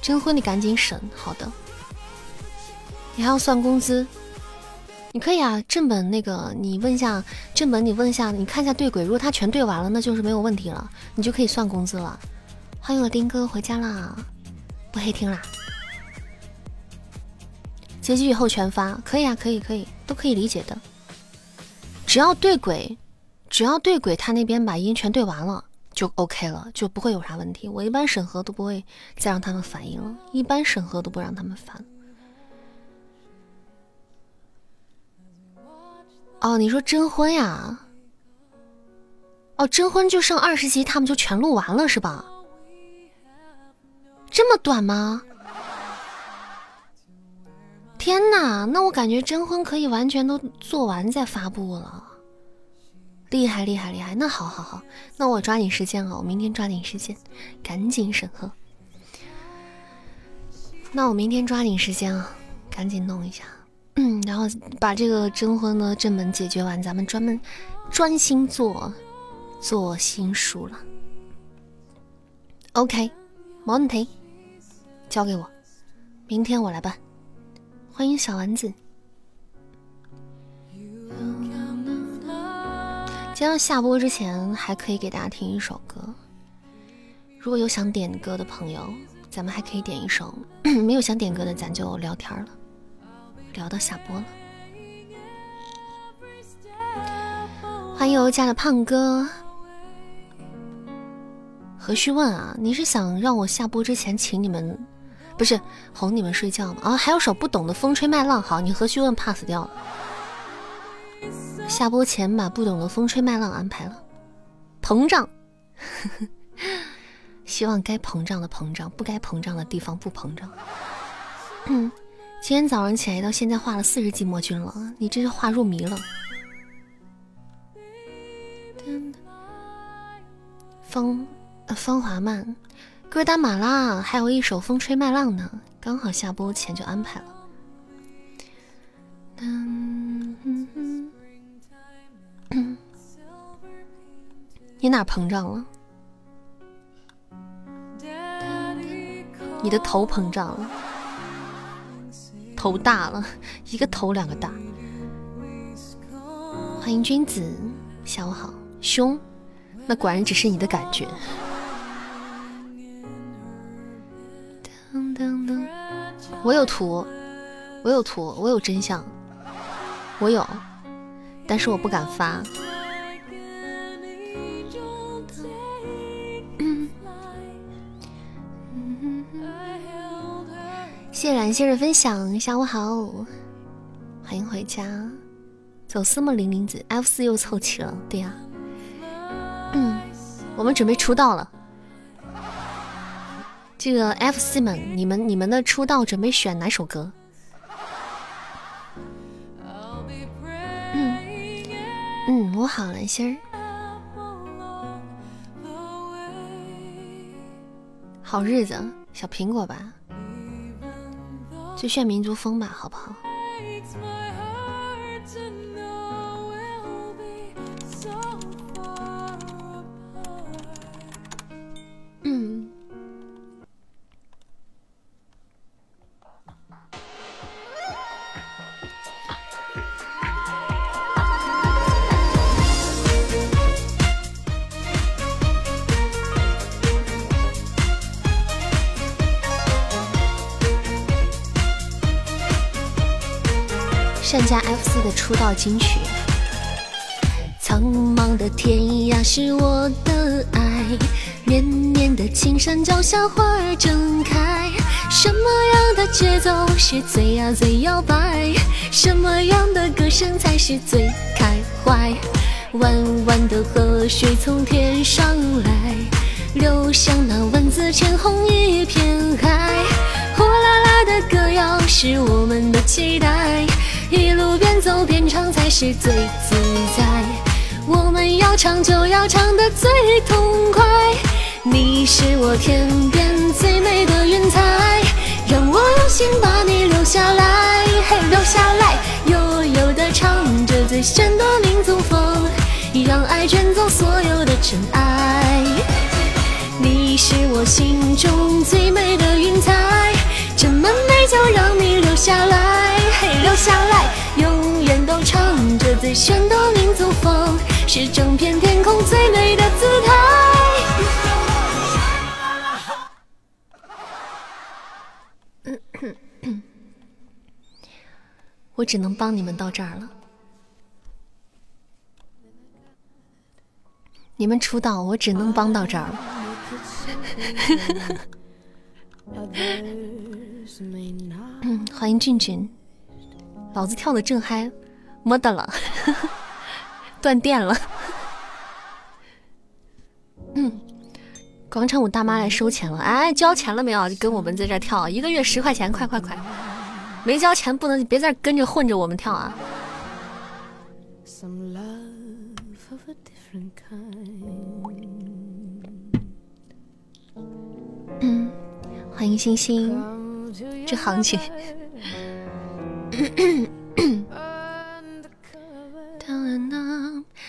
征婚你赶紧审，好的。你还要算工资？可以啊，正本那个你问一下正本，你问一下，你看一下对轨，如果他全对完了，那就是没有问题了，你就可以算工资了。欢迎我丁哥回家啦，不黑听啦。结局以后全发，可以啊，可以可以，都可以理解的。只要对轨，只要对轨，他那边把音全对完了。就 OK 了，就不会有啥问题。我一般审核都不会再让他们反应了，一般审核都不让他们烦。哦，你说征婚呀？哦，征婚就剩二十集，他们就全录完了是吧？这么短吗？天哪，那我感觉征婚可以完全都做完再发布了。厉害厉害厉害！那好好好，那我抓紧时间啊，我明天抓紧时间，赶紧审核。那我明天抓紧时间啊，赶紧弄一下，嗯，然后把这个征婚的正门解决完，咱们专门专心做做新书了。OK，没问题，交给我，明天我来办。欢迎小丸子。今天下播之前还可以给大家听一首歌，如果有想点歌的朋友，咱们还可以点一首；(coughs) 没有想点歌的，咱就聊天了，聊到下播了。欢迎我家的胖哥。何须问啊？你是想让我下播之前请你们，不是哄你们睡觉吗？啊，还有首不懂的风吹麦浪，好，你何须问 pass 掉了。下播前把不懂的风吹麦浪安排了，膨胀。(laughs) 希望该膨胀的膨胀，不该膨胀的地方不膨胀。嗯，今天早上起来到现在画了四十级魔君了，你这是画入迷了。风，风华曼，歌单满啦，还有一首风吹麦浪呢，刚好下播前就安排了。你哪膨胀了？你的头膨胀了，头大了，(laughs) 一个头两个大。欢迎君子，下午好。胸，那果然只是你的感觉。我有图，我有图，我有真相，我有，但是我不敢发。谢冉谢的分享，下午好，欢迎回家。走私吗？零零子，F 四又凑齐了，对呀。嗯，我们准备出道了。这个 F 四们，你们你们的出道准备选哪首歌？嗯嗯，我好了，心儿。好日子，小苹果吧。最炫民族风吧，好不好？嗯。善加 F 四的出道金曲。苍茫的天涯是我的爱，绵绵的青山脚下花儿正开。什么样的节奏是最呀最摇摆？什么样的歌声才是最开怀？弯弯的河水从天上来，流向那万紫千红一片海。呼啦啦的歌谣是我们的期待。一路边走边唱才是最自在，我们要唱就要唱得最痛快。你是我天边最美的云彩，让我用心把你留下来，嘿，留下来，悠悠地唱着最炫的民族风，让爱卷走所有的尘埃。你是我心中最美的云彩，这么美就让你留下来。留下来，最炫的民族风，是整片天空最美的姿态。(coughs) 我只能帮你们到这儿了。你们出道，我只能帮到这儿了。嗯，(coughs) (coughs) 欢迎俊俊。老子跳的正嗨，没得了，(laughs) 断电了。嗯，广场舞大妈来收钱了，哎，交钱了没有？跟我们在这跳，一个月十块钱，快快快！没交钱不能，别在这跟着混着我们跳啊！嗯，欢迎星星，这行情。(coughs)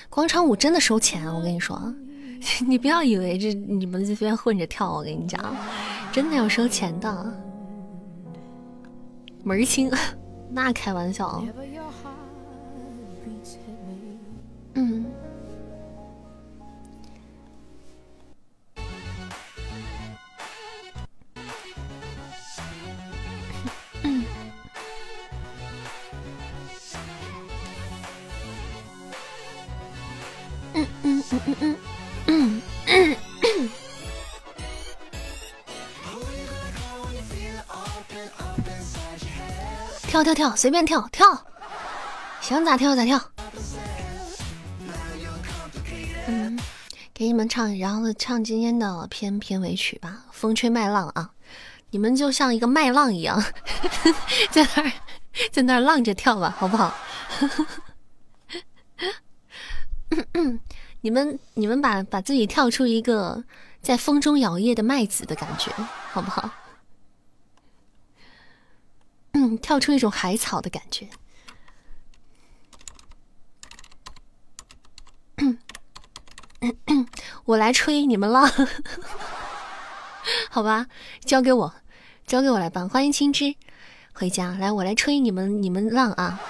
广场舞真的收钱，我跟你说，(laughs) 你不要以为这你们这边混着跳，我跟你讲，真的要收钱的，门儿清，(laughs) 那开玩笑。嗯。跳跳跳，随便跳跳，想咋跳咋跳。嗯，给你们唱，然后唱今天的片片尾曲吧，《风吹麦浪》啊，你们就像一个麦浪一样，(laughs) 在那在那浪着跳吧，好不好？嗯嗯。你们你们把把自己跳出一个在风中摇曳的麦子的感觉，好不好？嗯，跳出一种海草的感觉。(coughs) 我来吹你们浪，(laughs) 好吧？交给我，交给我来办。欢迎青汁回家，来，我来吹你们你们浪啊！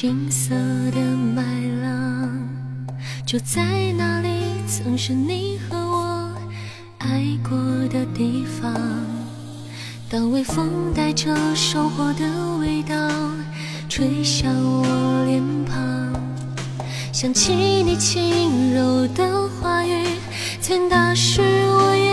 金色的麦浪，就在那里，曾是你和我爱过的地方。当微风带着收获的味道吹向我脸庞，想起你轻柔的话语，曾打湿我眼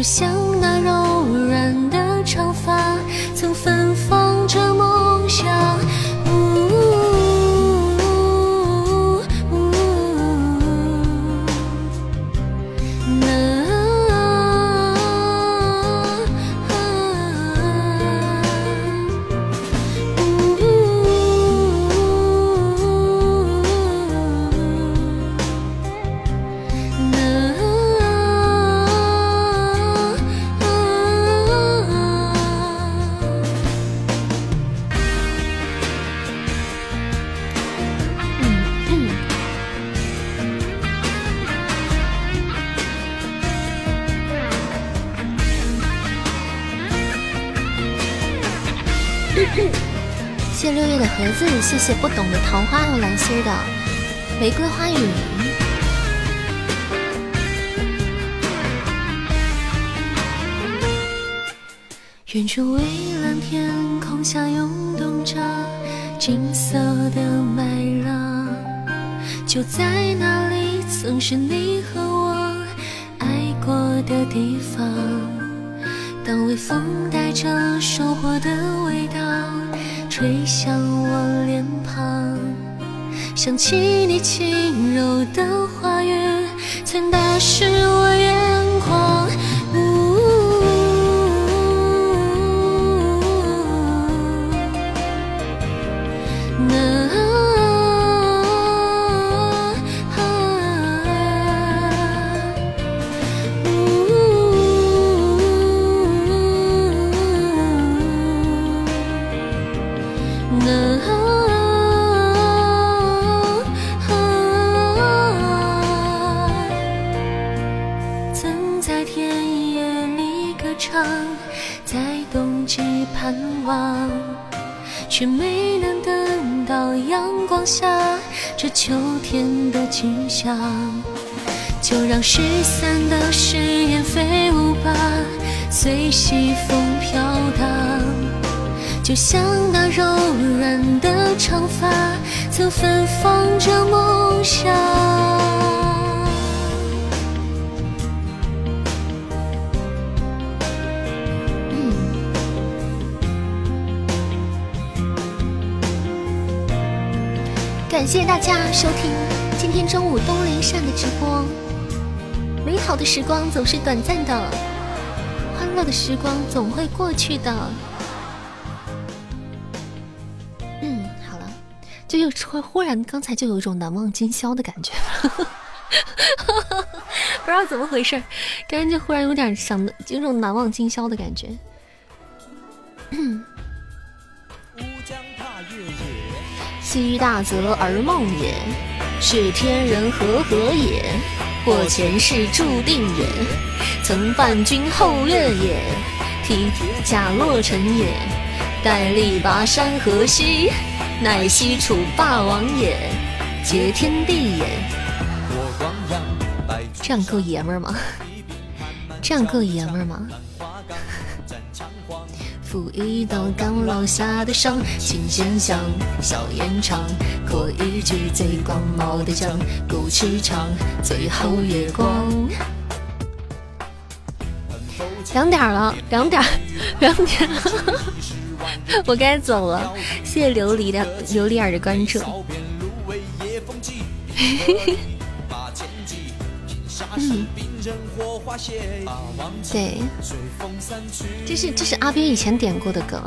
就像谢谢不懂的桃花和蓝心的玫瑰花语。远处蔚蓝天空下涌动着金色的麦浪，就在那里，曾是你和我爱过的地方。当微风带着收获的味道吹向我脸庞，想起你轻柔的话语，曾打湿我眼眶。却没能等到阳光下这秋天的景象。就让失散的誓言飞舞吧，随西风飘荡。就像那柔软的长发，曾芬芳着梦想。感谢大家收听今天中午东林善的直播。美好的时光总是短暂的，欢乐的时光总会过去的。嗯，好了，就又忽忽然刚才就有一种难忘今宵的感觉，(laughs) 不知道怎么回事，刚刚就忽然有点想，有种难忘今宵的感觉。西大泽而梦也，是天人合合也，或前世注定也。曾伴君后月也，提甲落尘也。待力拔山河兮，乃西楚霸王也，结天地也。这样够爷们儿吗？这样够爷们儿吗？抚一道刚落下的伤，琴弦响，笑颜长。过一句最光袤的江，古驰长，最后月光。两点了，两点，两点，(laughs) 我该走了。谢谢琉璃的琉璃儿的关注。嗯，对，这是这是阿边以前点过的歌。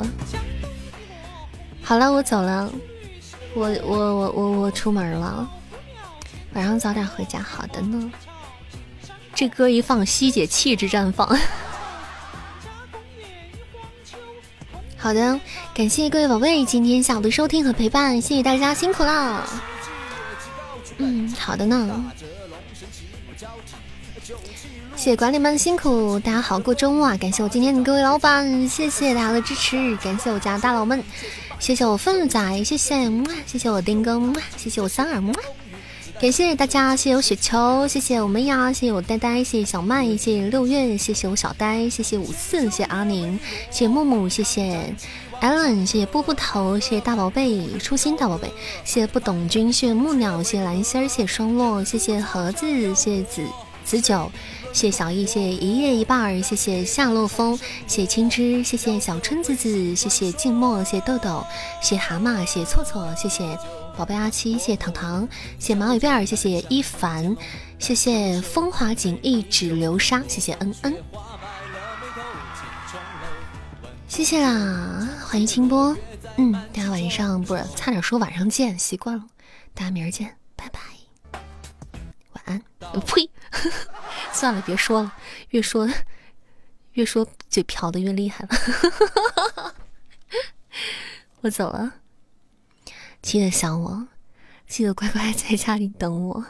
好了，我走了，我我我我我出门了，晚上早点回家。好的呢，这歌一放，西姐气质绽放。(laughs) 好的，感谢各位宝贝今天下午的收听和陪伴，谢谢大家辛苦了。嗯，好的呢。谢谢管理们辛苦，大家好过周末啊！感谢我今天的各位老板，谢谢大家的支持，感谢我家大佬们，谢谢我凤仔，谢谢，谢谢我丁哥，谢谢我三儿，感谢大家，谢谢我雪球，谢谢我们呀，谢谢我呆呆，谢谢小麦，谢谢六月，谢谢我小呆，谢谢五四，谢谢阿宁，谢谢木木，谢谢 Allen，谢谢波波头，谢谢大宝贝，初心大宝贝，谢谢不懂君，谢谢木鸟，谢谢蓝心儿，谢谢双落，谢谢盒子，谢谢子子九。谢小易，谢一夜一半儿，谢谢夏洛风，谢青枝，谢谢小春子子，谢谢静默，谢豆豆，谢蛤蟆，谢错错，谢谢宝贝阿七，谢糖糖，谢马尾辫儿，谢谢一凡，谢谢风华锦一指流沙，谢谢恩恩，谢谢啦，欢迎清波，嗯，大家晚上不是差点说晚上见，习惯了，大家明儿见，拜拜，安，呸。(laughs) 算了，别说了，越说越说嘴瓢的越厉害了。(laughs) 我走了，记得想我，记得乖乖在家里等我。